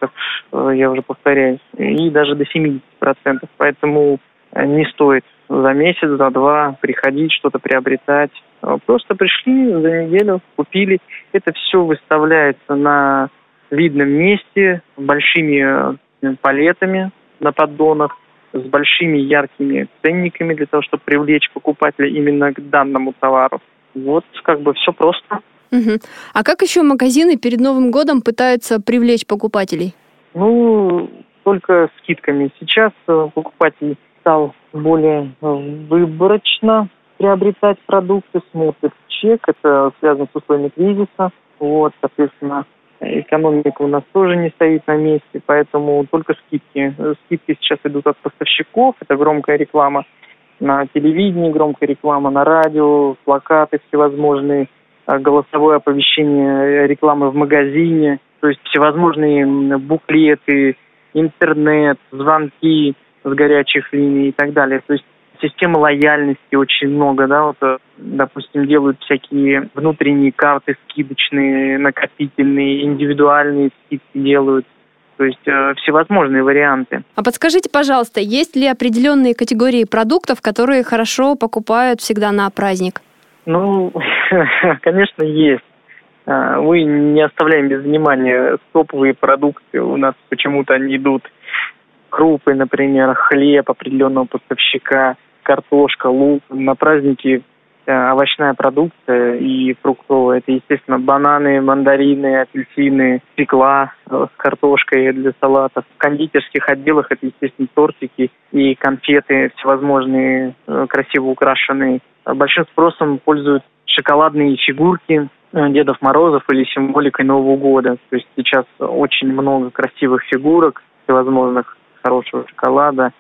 э, я уже повторяюсь, и даже до 70%. Поэтому э, не стоит за месяц, за два приходить, что-то приобретать. Э, просто пришли за неделю, купили. Это все выставляется на видном месте, большими палетами на поддонах с большими яркими ценниками для того, чтобы привлечь покупателя именно к данному товару. Вот как бы все просто. Угу. А как еще магазины перед Новым годом пытаются привлечь покупателей? Ну, только скидками. Сейчас э, покупатель стал более э, выборочно приобретать продукты, смотрит чек, это связано с условиями кризиса. Вот, соответственно, экономика у нас тоже не стоит на месте, поэтому только скидки. Скидки сейчас идут от поставщиков, это громкая реклама на телевидении, громкая реклама на радио, плакаты всевозможные, а, голосовое оповещение рекламы в магазине, то есть всевозможные буклеты, интернет, звонки с горячих линий и так далее. То есть системы лояльности очень много, да, вот, э, допустим, делают всякие внутренние карты скидочные, накопительные, индивидуальные скидки делают. То есть э, всевозможные варианты. А подскажите, пожалуйста, есть ли определенные категории продуктов, которые хорошо покупают всегда на праздник? Ну, конечно, есть. А, мы не оставляем без внимания топовые продукты. У нас почему-то они идут крупы, например, хлеб определенного поставщика, картошка, лук. На праздники э, овощная продукция и фруктовая. Это, естественно, бананы, мандарины, апельсины, стекла э, с картошкой для салатов. В кондитерских отделах это, естественно, тортики и конфеты всевозможные, э, красиво украшенные. Большим спросом пользуются шоколадные фигурки Дедов Морозов или символикой Нового года. То есть сейчас очень много красивых фигурок всевозможных, хорошего шоколада.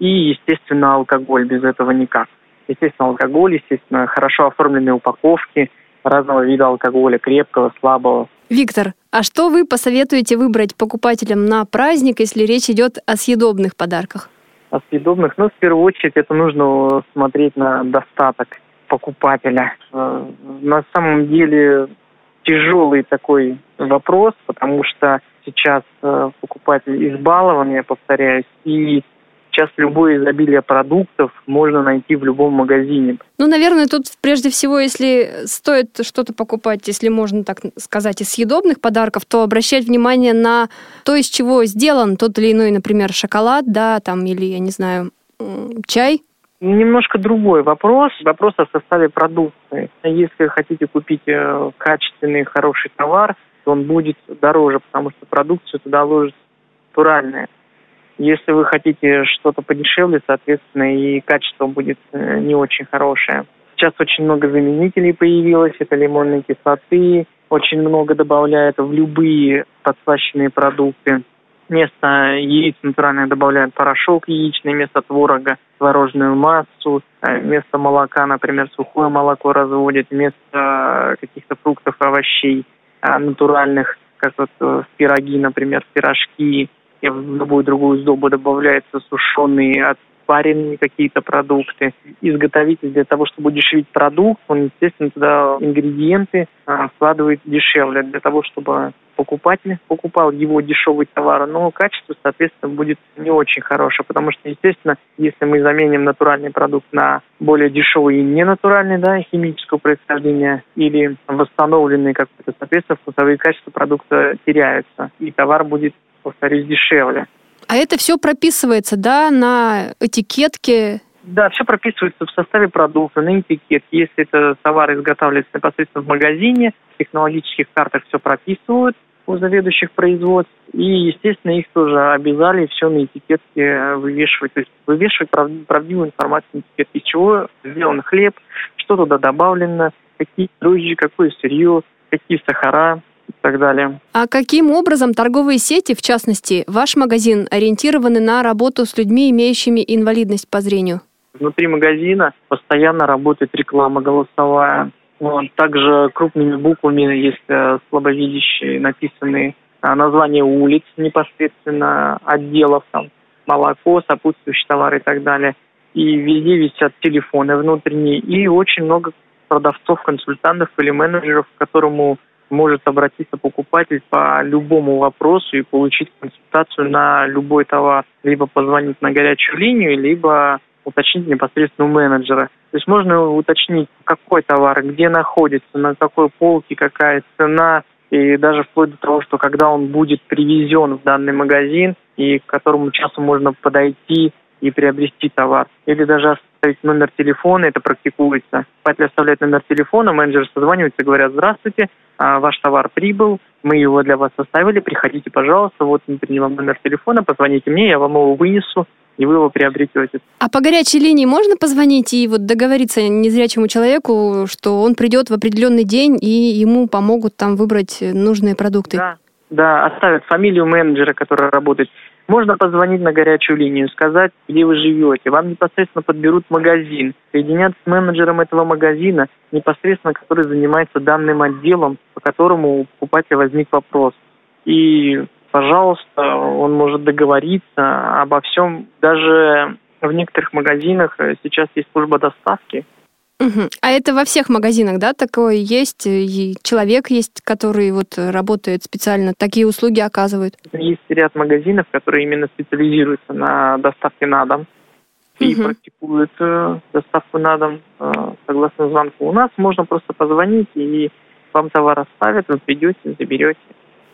И, естественно, алкоголь. Без этого никак. Естественно, алкоголь, естественно, хорошо оформленные упаковки разного вида алкоголя, крепкого, слабого. Виктор, а что вы посоветуете выбрать покупателям на праздник, если речь идет о съедобных подарках? О съедобных? Ну, в первую очередь, это нужно смотреть на достаток покупателя. Э, на самом деле тяжелый такой вопрос, потому что сейчас э, покупатель избалован, я повторяюсь, и сейчас любое изобилие продуктов можно найти в любом магазине. Ну, наверное, тут прежде всего, если стоит что-то покупать, если можно так сказать, из съедобных подарков, то обращать внимание на то, из чего сделан тот или иной, например, шоколад, да, там, или, я не знаю, чай, Немножко другой вопрос. Вопрос о составе продукции. Если хотите купить э, качественный, хороший товар, то он будет дороже, потому что продукцию туда ложится натуральная. Если вы хотите что-то подешевле, соответственно, и качество будет э, не очень хорошее. Сейчас очень много заменителей появилось. Это лимонные кислоты. Очень много добавляют в любые подслащенные продукты. Вместо яиц натурально добавляют порошок яичный, вместо творога творожную массу, э, вместо молока, например, сухое молоко разводят, вместо каких-то фруктов, овощей э, натуральных, как вот э, в пироги, например, в пирожки, и в любую другую сдобу добавляются сушеные паренные какие-то продукты. Изготовитель для того, чтобы удешевить продукт, он, естественно, туда ингредиенты а, вкладывает дешевле, для того, чтобы покупатель покупал его дешевый товар, но качество, соответственно, будет не очень хорошее, потому что, естественно, если мы заменим натуральный продукт на более дешевый и ненатуральный, да, химического происхождения или восстановленный какой-то, соответственно, вкусовые качества продукта теряются, и товар будет, повторюсь, дешевле. А это все прописывается, да, на этикетке? Да, все прописывается в составе продукта, на этикетке. Если это товар изготавливается непосредственно в магазине, в технологических картах все прописывают у заведующих производств. И, естественно, их тоже обязали все на этикетке вывешивать. То есть вывешивать прав... правдивую информацию на этикетке, из чего сделан хлеб, что туда добавлено, какие дрожжи, какое сырье, какие сахара, и так далее. А каким образом торговые сети, в частности, ваш магазин, ориентированы на работу с людьми, имеющими инвалидность по зрению? Внутри магазина постоянно работает реклама голосовая. Вот. Также крупными буквами есть э, слабовидящие написанные э, названия улиц непосредственно, отделов, там, молоко, сопутствующие товары и так далее. И везде висят телефоны внутренние. И очень много продавцов, консультантов или менеджеров, которому может обратиться покупатель по любому вопросу и получить консультацию на любой товар. Либо позвонить на горячую линию, либо уточнить непосредственно у менеджера. То есть можно уточнить, какой товар, где находится, на какой полке, какая цена, и даже вплоть до того, что когда он будет привезен в данный магазин, и к которому часу можно подойти и приобрести товар. Или даже оставить номер телефона, это практикуется. Покупатель оставляет номер телефона, менеджер созванивается говорят, здравствуйте, ваш товар прибыл, мы его для вас составили, приходите, пожалуйста, вот внутренний вам номер телефона, позвоните мне, я вам его вынесу, и вы его приобретете. А по горячей линии можно позвонить и вот договориться незрячему человеку, что он придет в определенный день и ему помогут там выбрать нужные продукты? Да, да, оставят фамилию менеджера, который работает. Можно позвонить на горячую линию, сказать, где вы живете. Вам непосредственно подберут магазин, соединят с менеджером этого магазина, непосредственно который занимается данным отделом, по которому у покупателя возник вопрос. И, пожалуйста, он может договориться обо всем. Даже в некоторых магазинах сейчас есть служба доставки, Угу. А это во всех магазинах, да, такое есть? И человек есть, который вот работает специально, такие услуги оказывает? Есть ряд магазинов, которые именно специализируются на доставке на дом и угу. практикуют э, доставку на дом э, согласно звонку. У нас можно просто позвонить, и вам товар оставят, вы придете, заберете.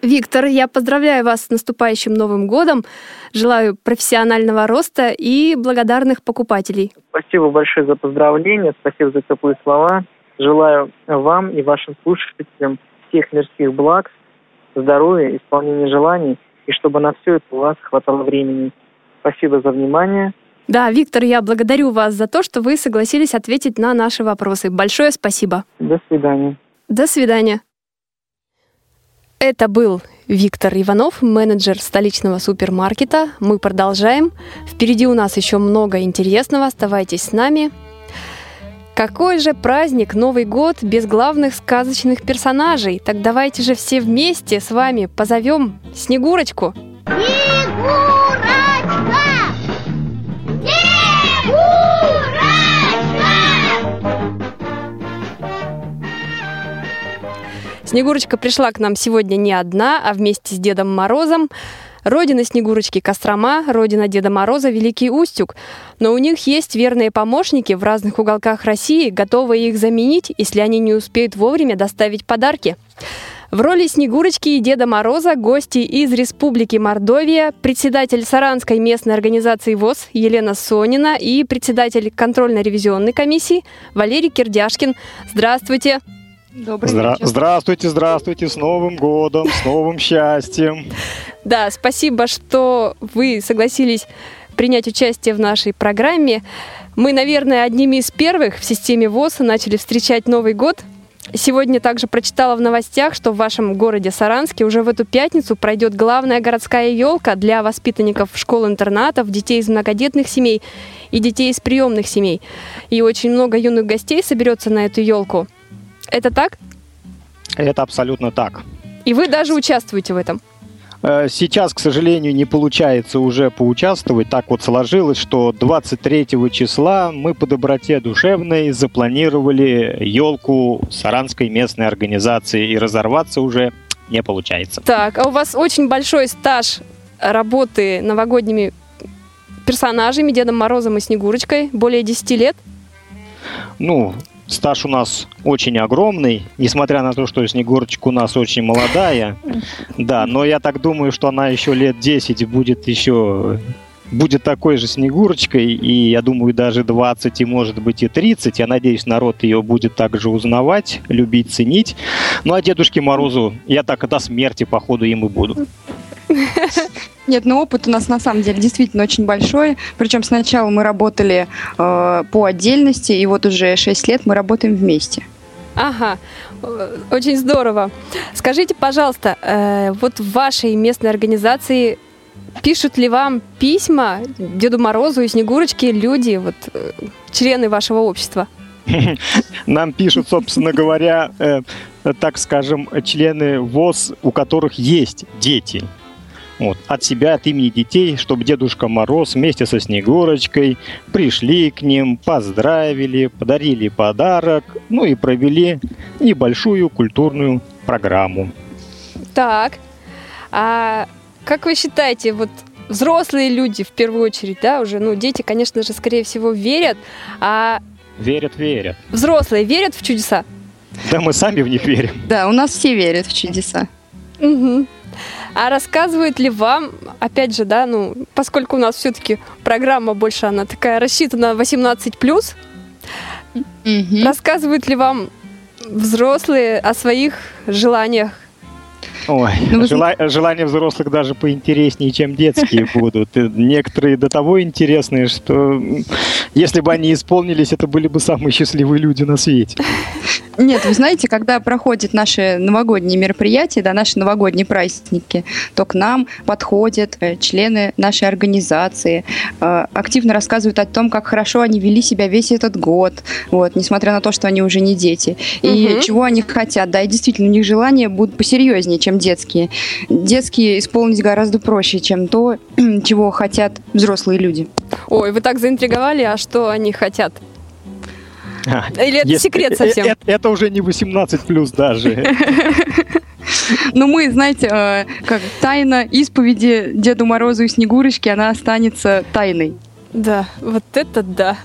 Виктор, я поздравляю вас с наступающим Новым годом. Желаю профессионального роста и благодарных покупателей. Спасибо большое за поздравления, спасибо за теплые слова. Желаю вам и вашим слушателям всех мирских благ, здоровья, исполнения желаний, и чтобы на все это у вас хватало времени. Спасибо за внимание. Да, Виктор, я благодарю вас за то, что вы согласились ответить на наши вопросы. Большое спасибо. До свидания. До свидания. Это был Виктор Иванов, менеджер столичного супермаркета. Мы продолжаем. Впереди у нас еще много интересного. Оставайтесь с нами. Какой же праздник Новый год без главных сказочных персонажей? Так давайте же все вместе с вами позовем Снегурочку. Снегурочка! Снегурочка пришла к нам сегодня не одна, а вместе с Дедом Морозом. Родина Снегурочки – Кострома, родина Деда Мороза – Великий Устюг. Но у них есть верные помощники в разных уголках России, готовые их заменить, если они не успеют вовремя доставить подарки. В роли Снегурочки и Деда Мороза гости из Республики Мордовия, председатель Саранской местной организации ВОЗ Елена Сонина и председатель контрольно-ревизионной комиссии Валерий Кирдяшкин. Здравствуйте! Добрый Здра- вечер. Здравствуйте, здравствуйте, с Новым годом, с новым счастьем. Да, спасибо, что вы согласились принять участие в нашей программе. Мы, наверное, одними из первых в системе ВОЗ начали встречать Новый год. Сегодня также прочитала в новостях, что в вашем городе Саранске уже в эту пятницу пройдет главная городская елка для воспитанников школ-интернатов, детей из многодетных семей и детей из приемных семей. И очень много юных гостей соберется на эту елку. Это так? Это абсолютно так. И вы даже участвуете в этом? Э, сейчас, к сожалению, не получается уже поучаствовать. Так вот сложилось, что 23 числа мы по доброте душевной запланировали елку Саранской местной организации, и разорваться уже не получается. Так, а у вас очень большой стаж работы новогодними персонажами, Дедом Морозом и Снегурочкой, более 10 лет? Ну, стаж у нас очень огромный, несмотря на то, что Снегурочка у нас очень молодая. Да, но я так думаю, что она еще лет 10 будет еще будет такой же Снегурочкой, и я думаю, даже 20, и может быть и 30. Я надеюсь, народ ее будет также узнавать, любить, ценить. Ну а Дедушке Морозу я так до смерти, походу, им и буду. Нет, но опыт у нас на самом деле действительно очень большой. Причем сначала мы работали э, по отдельности, и вот уже 6 лет мы работаем вместе. Ага, очень здорово. Скажите, пожалуйста, э, вот в вашей местной организации пишут ли вам письма Деду Морозу и Снегурочке люди, вот э, члены вашего общества? Нам пишут, собственно говоря, э, так скажем, члены ВОЗ, у которых есть дети. Вот, от себя, от имени детей, чтобы Дедушка Мороз вместе со Снегурочкой пришли к ним, поздравили, подарили подарок, ну и провели небольшую культурную программу. Так, а как вы считаете, вот взрослые люди в первую очередь, да, уже, ну, дети, конечно же, скорее всего, верят, а... Верят, верят. Взрослые верят в чудеса? Да мы сами в них верим. Да, у нас все верят в чудеса. Угу. А рассказывает ли вам, опять же, да, ну, поскольку у нас все-таки программа больше, она такая рассчитана 18+, mm-hmm. рассказывают ли вам взрослые о своих желаниях Ой, ну, жела... желания взрослых даже поинтереснее, чем детские будут. Некоторые до того интересные, что если бы они исполнились, это были бы самые счастливые люди на свете. Нет, вы знаете, когда проходят наши новогодние мероприятия, да, наши новогодние праздники, то к нам подходят э, члены нашей организации, э, активно рассказывают о том, как хорошо они вели себя весь этот год, вот, несмотря на то, что они уже не дети, и угу. чего они хотят. Да, и действительно, у них желания будут посерьезнее, чем детские. Детские исполнить гораздо проще, чем то, чего хотят взрослые люди. Ой, вы так заинтриговали, а что они хотят? Или это секрет совсем? э- э- Это уже не 18 плюс даже. Но мы, знаете, э, как тайна исповеди Деду Морозу и Снегурочке, она останется тайной. Да, вот это да.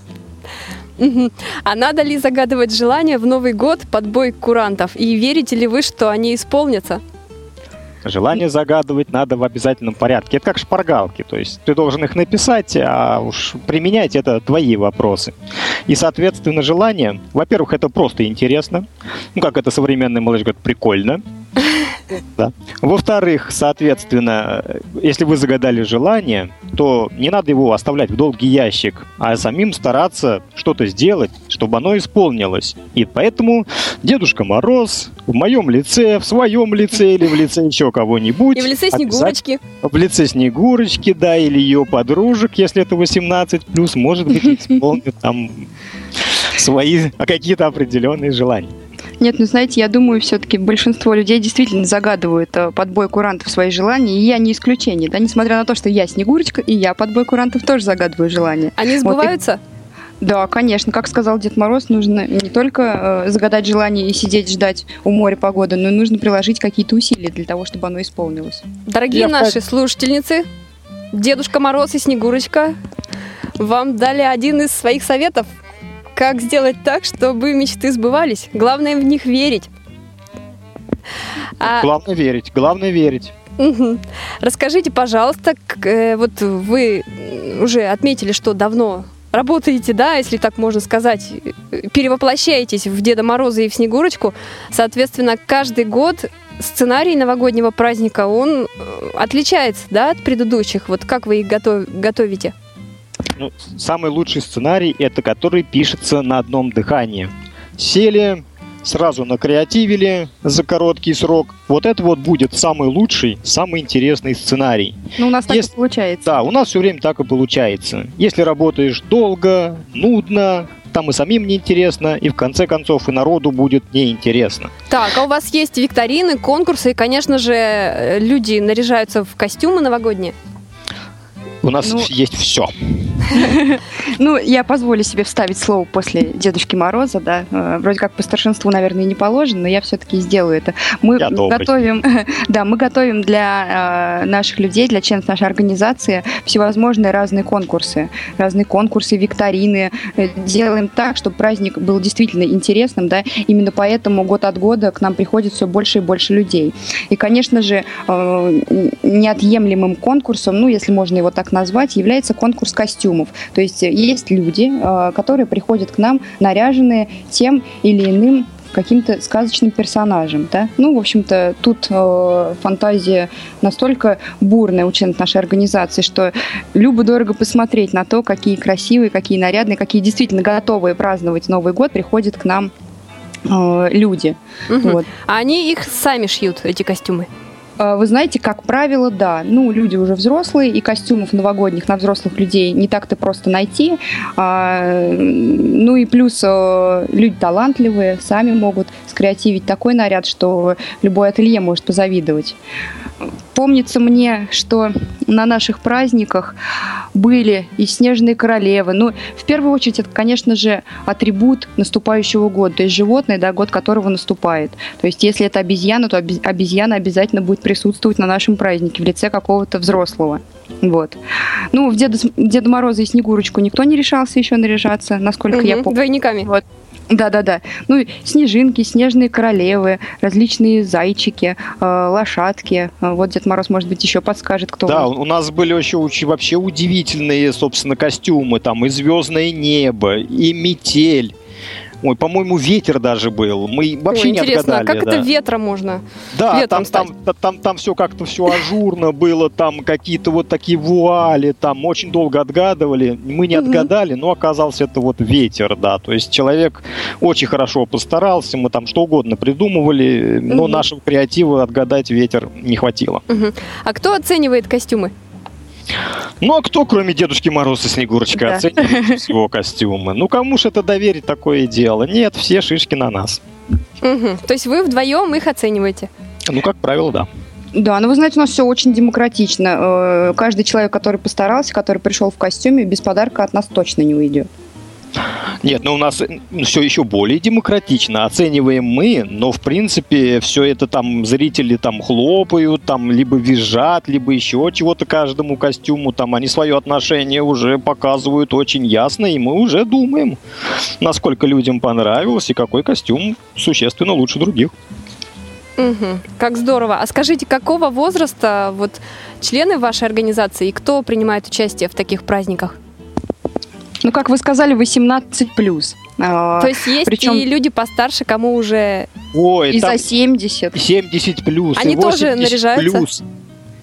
А надо ли загадывать желания в Новый год под бой курантов? И верите ли вы, что они исполнятся? Желание загадывать надо в обязательном порядке. Это как шпаргалки. То есть ты должен их написать, а уж применять это твои вопросы. И, соответственно, желание, во-первых, это просто интересно. Ну, как это современный молодежь говорит, прикольно. Да. Во-вторых, соответственно, э, если вы загадали желание, то не надо его оставлять в долгий ящик, а самим стараться что-то сделать, чтобы оно исполнилось. И поэтому Дедушка Мороз в моем лице, в своем лице или в лице еще кого-нибудь. И в лице Снегурочки. в лице Снегурочки, да, или ее подружек, если это 18 плюс, может быть, исполнит там свои какие-то определенные желания. Нет, ну знаете, я думаю, все-таки большинство людей действительно загадывают э, под бой курантов свои желания, и я не исключение, да, несмотря на то, что я Снегурочка, и я под бой курантов тоже загадываю желания. Они Вот и- сбываются? Да, конечно. Как сказал Дед Мороз, нужно не только э, загадать желание и сидеть ждать у моря погоды, но и нужно приложить какие-то усилия для того, чтобы оно исполнилось. Дорогие Я наши слушательницы, Дедушка Мороз и Снегурочка вам дали один из своих советов. Как сделать так, чтобы мечты сбывались? Главное в них верить. А- Главное верить, главное верить. Расскажите, пожалуйста, к- э, вот вы уже отметили, что давно работаете, да, если так можно сказать, э, перевоплощаетесь в Деда Мороза и в Снегурочку. Соответственно, каждый год сценарий новогоднего праздника, он э, отличается, да, от предыдущих. Вот как вы их готов- готовите? Ну, самый лучший сценарий это который пишется на одном дыхании. Сели, сразу накреативили за короткий срок. Вот это вот будет самый лучший, самый интересный сценарий. Ну, у нас так и Если- получается. Да, у нас все время так и получается. Если работаешь долго, нудно, там и самим неинтересно, и в конце концов и народу будет неинтересно. Так, а у вас есть викторины, конкурсы, и, конечно же, э, люди наряжаются в костюмы новогодние. У нас Ну- есть все. Ну, я позволю себе вставить слово после Дедушки Мороза, да. Э, Вроде как по старшинству, наверное, не положено, но я все-таки сделаю это. Мы Я добрый. готовим, да, мы готовим для э, наших людей, для членов нашей организации всевозможные разные конкурсы, разные конкурсы, викторины. Э, Делаем так, чтобы праздник был действительно интересным, да. Именно поэтому год от года к нам приходит все больше и больше людей. И, конечно же, неотъемлемым конкурсом, ну, если можно его так назвать, является конкурс костюмов. То есть э, есть люди, э, которые приходят к нам наряженные тем или иным каким-то сказочным персонажем, да. Ну, в общем-то, тут э, фантазия настолько бурная у членов нашей организации, что любо-дорого посмотреть на то, какие красивые, какие нарядные, какие действительно готовые праздновать Новый год приходят к нам э, люди. Мгм. Вот. А они их сами шьют, эти костюмы. А, Вы знаете, как правило, да. Ну, люди уже взрослые, и костюмов новогодних на взрослых людей не так-то просто найти. А, ну и плюс э, люди талантливые, сами могут скреативить такой наряд, что любое ателье может позавидовать. Помнится мне, что на наших праздниках были и снежные королевы. Ну, в первую очередь, это, конечно же, атрибут наступающего года, то есть животное, да, год которого наступает. То есть, если это обезьяна, то обезьяна обязательно будет присутствовать на нашем празднике в лице какого-то взрослого. Вот. Ну, в Деда, Деда Мороза и Снегурочку никто не решался еще наряжаться, насколько я Мгм, помню. Двойниками. Вот. Да-да-да. Ну, снежинки, снежные королевы, различные зайчики, э, лошадки. Вот Дед Мороз, может быть, еще подскажет, кто Да, он. у нас были еще очень вообще удивительные, собственно, костюмы. Там и звездное небо, и метель. Ой, по-моему, ветер даже был. Мы вообще Ой, не интересно, а отгадали. как да. это ветра можно? Да, ветром там, там, та- там, там все как-то все ажурно было, там какие-то вот такие вуали, там очень долго отгадывали. Мы не отгадали, но оказался это вот ветер, да. То есть человек очень хорошо постарался, мы там что угодно придумывали, но нашего креатива отгадать ветер не хватило. А кто оценивает костюмы? Ну а кто, кроме Дедушки Мороза и Снегурочка, Да. оценит лучше всего костюмы? Ну кому ж это доверить такое дело? Нет, все шишки на нас. Мгм. То есть вы вдвоем их оцениваете? Ну, как правило, да. Да, ну вы знаете, у нас все очень демократично. Э, Каждый человек, который постарался, который пришел в костюме, без подарка от нас точно не уйдет. Нет, ну у нас все еще более демократично. Оцениваем мы, но в принципе все это там зрители там хлопают, там либо визжат, либо еще чего-то каждому костюму. Там они свое отношение уже показывают очень ясно, и мы уже думаем, насколько людям понравилось и какой костюм существенно лучше других. Угу. Как здорово. А скажите, какого возраста вот члены вашей организации и кто принимает участие в таких праздниках? Ну, как вы сказали, 18 плюс. То есть есть Причем... и люди постарше, кому уже Ой, и за 70. 70 плюс. Они тоже наряжаются? Плюс.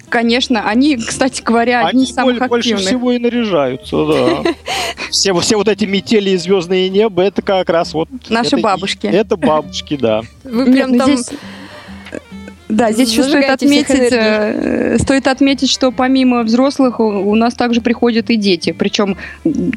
Конечно, они, кстати говоря, одни из самых больше активных. всего и наряжаются, да. Все, все вот эти метели и звездные небо, это как раз вот... Наши это, бабушки. Это бабушки, да. Вы прям Нет, ну там... здесь... Да, здесь еще стоит отметить, э, стоит отметить, что помимо взрослых у нас также приходят и дети. Причем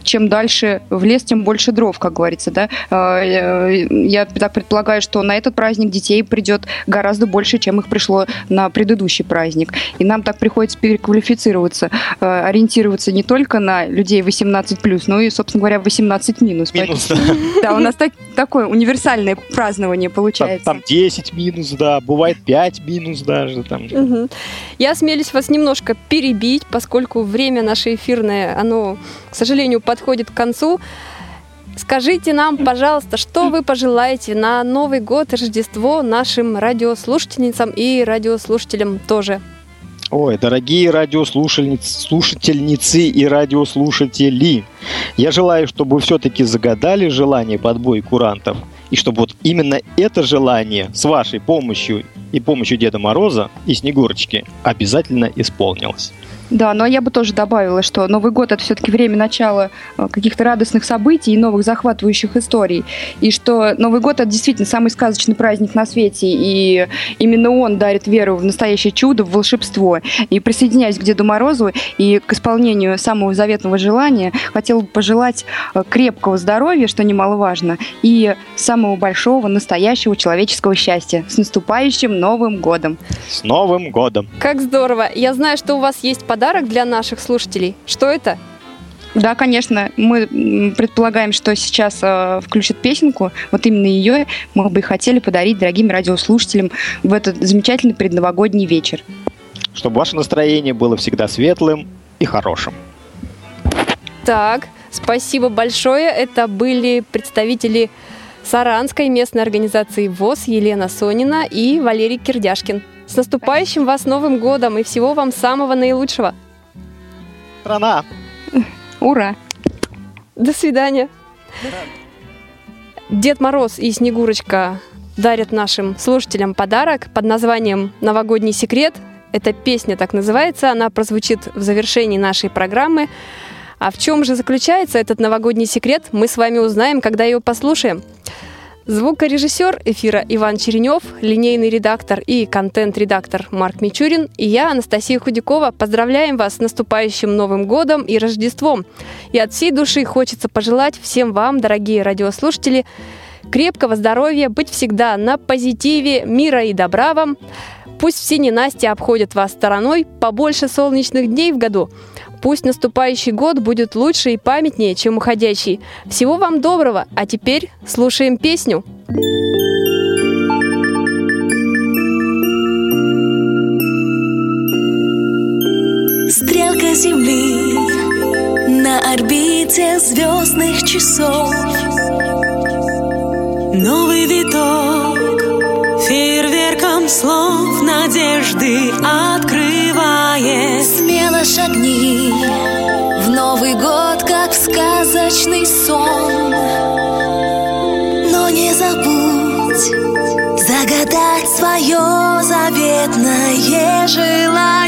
чем дальше в лес, тем больше дров, как говорится. Да? Э, я так предполагаю, что на этот праздник детей придет гораздо больше, чем их пришло на предыдущий праздник. И нам так приходится переквалифицироваться, э, ориентироваться не только на людей 18+, но и, собственно говоря, 18 минус. Минус, да. Да, у нас так, такое универсальное празднование получается. Там, там 10 минус, да, бывает 5 минус даже. Там. Угу. Я осмелюсь вас немножко перебить, поскольку время наше эфирное, оно, к сожалению, подходит к концу. Скажите нам, пожалуйста, что вы пожелаете на Новый год и Рождество нашим радиослушательницам и радиослушателям тоже? Ой, дорогие радиослушательницы слушательницы и радиослушатели, я желаю, чтобы вы все-таки загадали желание подбой курантов – и чтобы вот именно это желание с вашей помощью и помощью Деда Мороза и Снегурочки обязательно исполнилось. Да, но я бы тоже добавила, что Новый год это все-таки время начала э, каких-то радостных событий и новых захватывающих историй. И что Новый год это действительно самый сказочный праздник на свете, и именно он дарит веру в настоящее чудо, в волшебство. И присоединяясь к Деду Морозу и к исполнению самого заветного желания, хотела бы пожелать э, крепкого здоровья, что немаловажно, и самого большого настоящего человеческого счастья. С наступающим Новым годом! С Новым годом! Как здорово! Я знаю, что у вас есть подарок подарок для наших слушателей. Что это? Да, конечно. Мы предполагаем, что сейчас э, включат песенку. Вот именно ее мы бы хотели подарить дорогим радиослушателям в этот замечательный предновогодний вечер. Чтобы ваше настроение было всегда светлым и хорошим. Так, спасибо большое. Это были представители Саранской местной организации ВОЗ Елена Сонина и Валерий Кирдяшкин. С наступающим вас Новым годом и всего вам самого наилучшего. Страна. Ура. До свидания. Дед Мороз и Снегурочка дарят нашим слушателям подарок под названием «Новогодний секрет». Эта песня так называется, она прозвучит в завершении нашей программы. А в чем же заключается этот новогодний секрет, мы с вами узнаем, когда его послушаем. Звукорежиссер эфира Иван Черенев, линейный редактор и контент-редактор Марк Мичурин и я, Анастасия Худякова, поздравляем вас с наступающим Новым годом и Рождеством. И от всей души хочется пожелать всем вам, дорогие радиослушатели, крепкого здоровья, быть всегда на позитиве, мира и добра вам. Пусть все ненасти обходят вас стороной, побольше солнечных дней в году – Пусть наступающий год будет лучше и памятнее, чем уходящий. Всего вам доброго, а теперь слушаем песню. Стрелка Земли на орбите звездных часов. Новый виток фейерверком слов надежды открывает. Шагни в Новый год, как в сказочный сон. Но не забудь загадать свое заветное желание.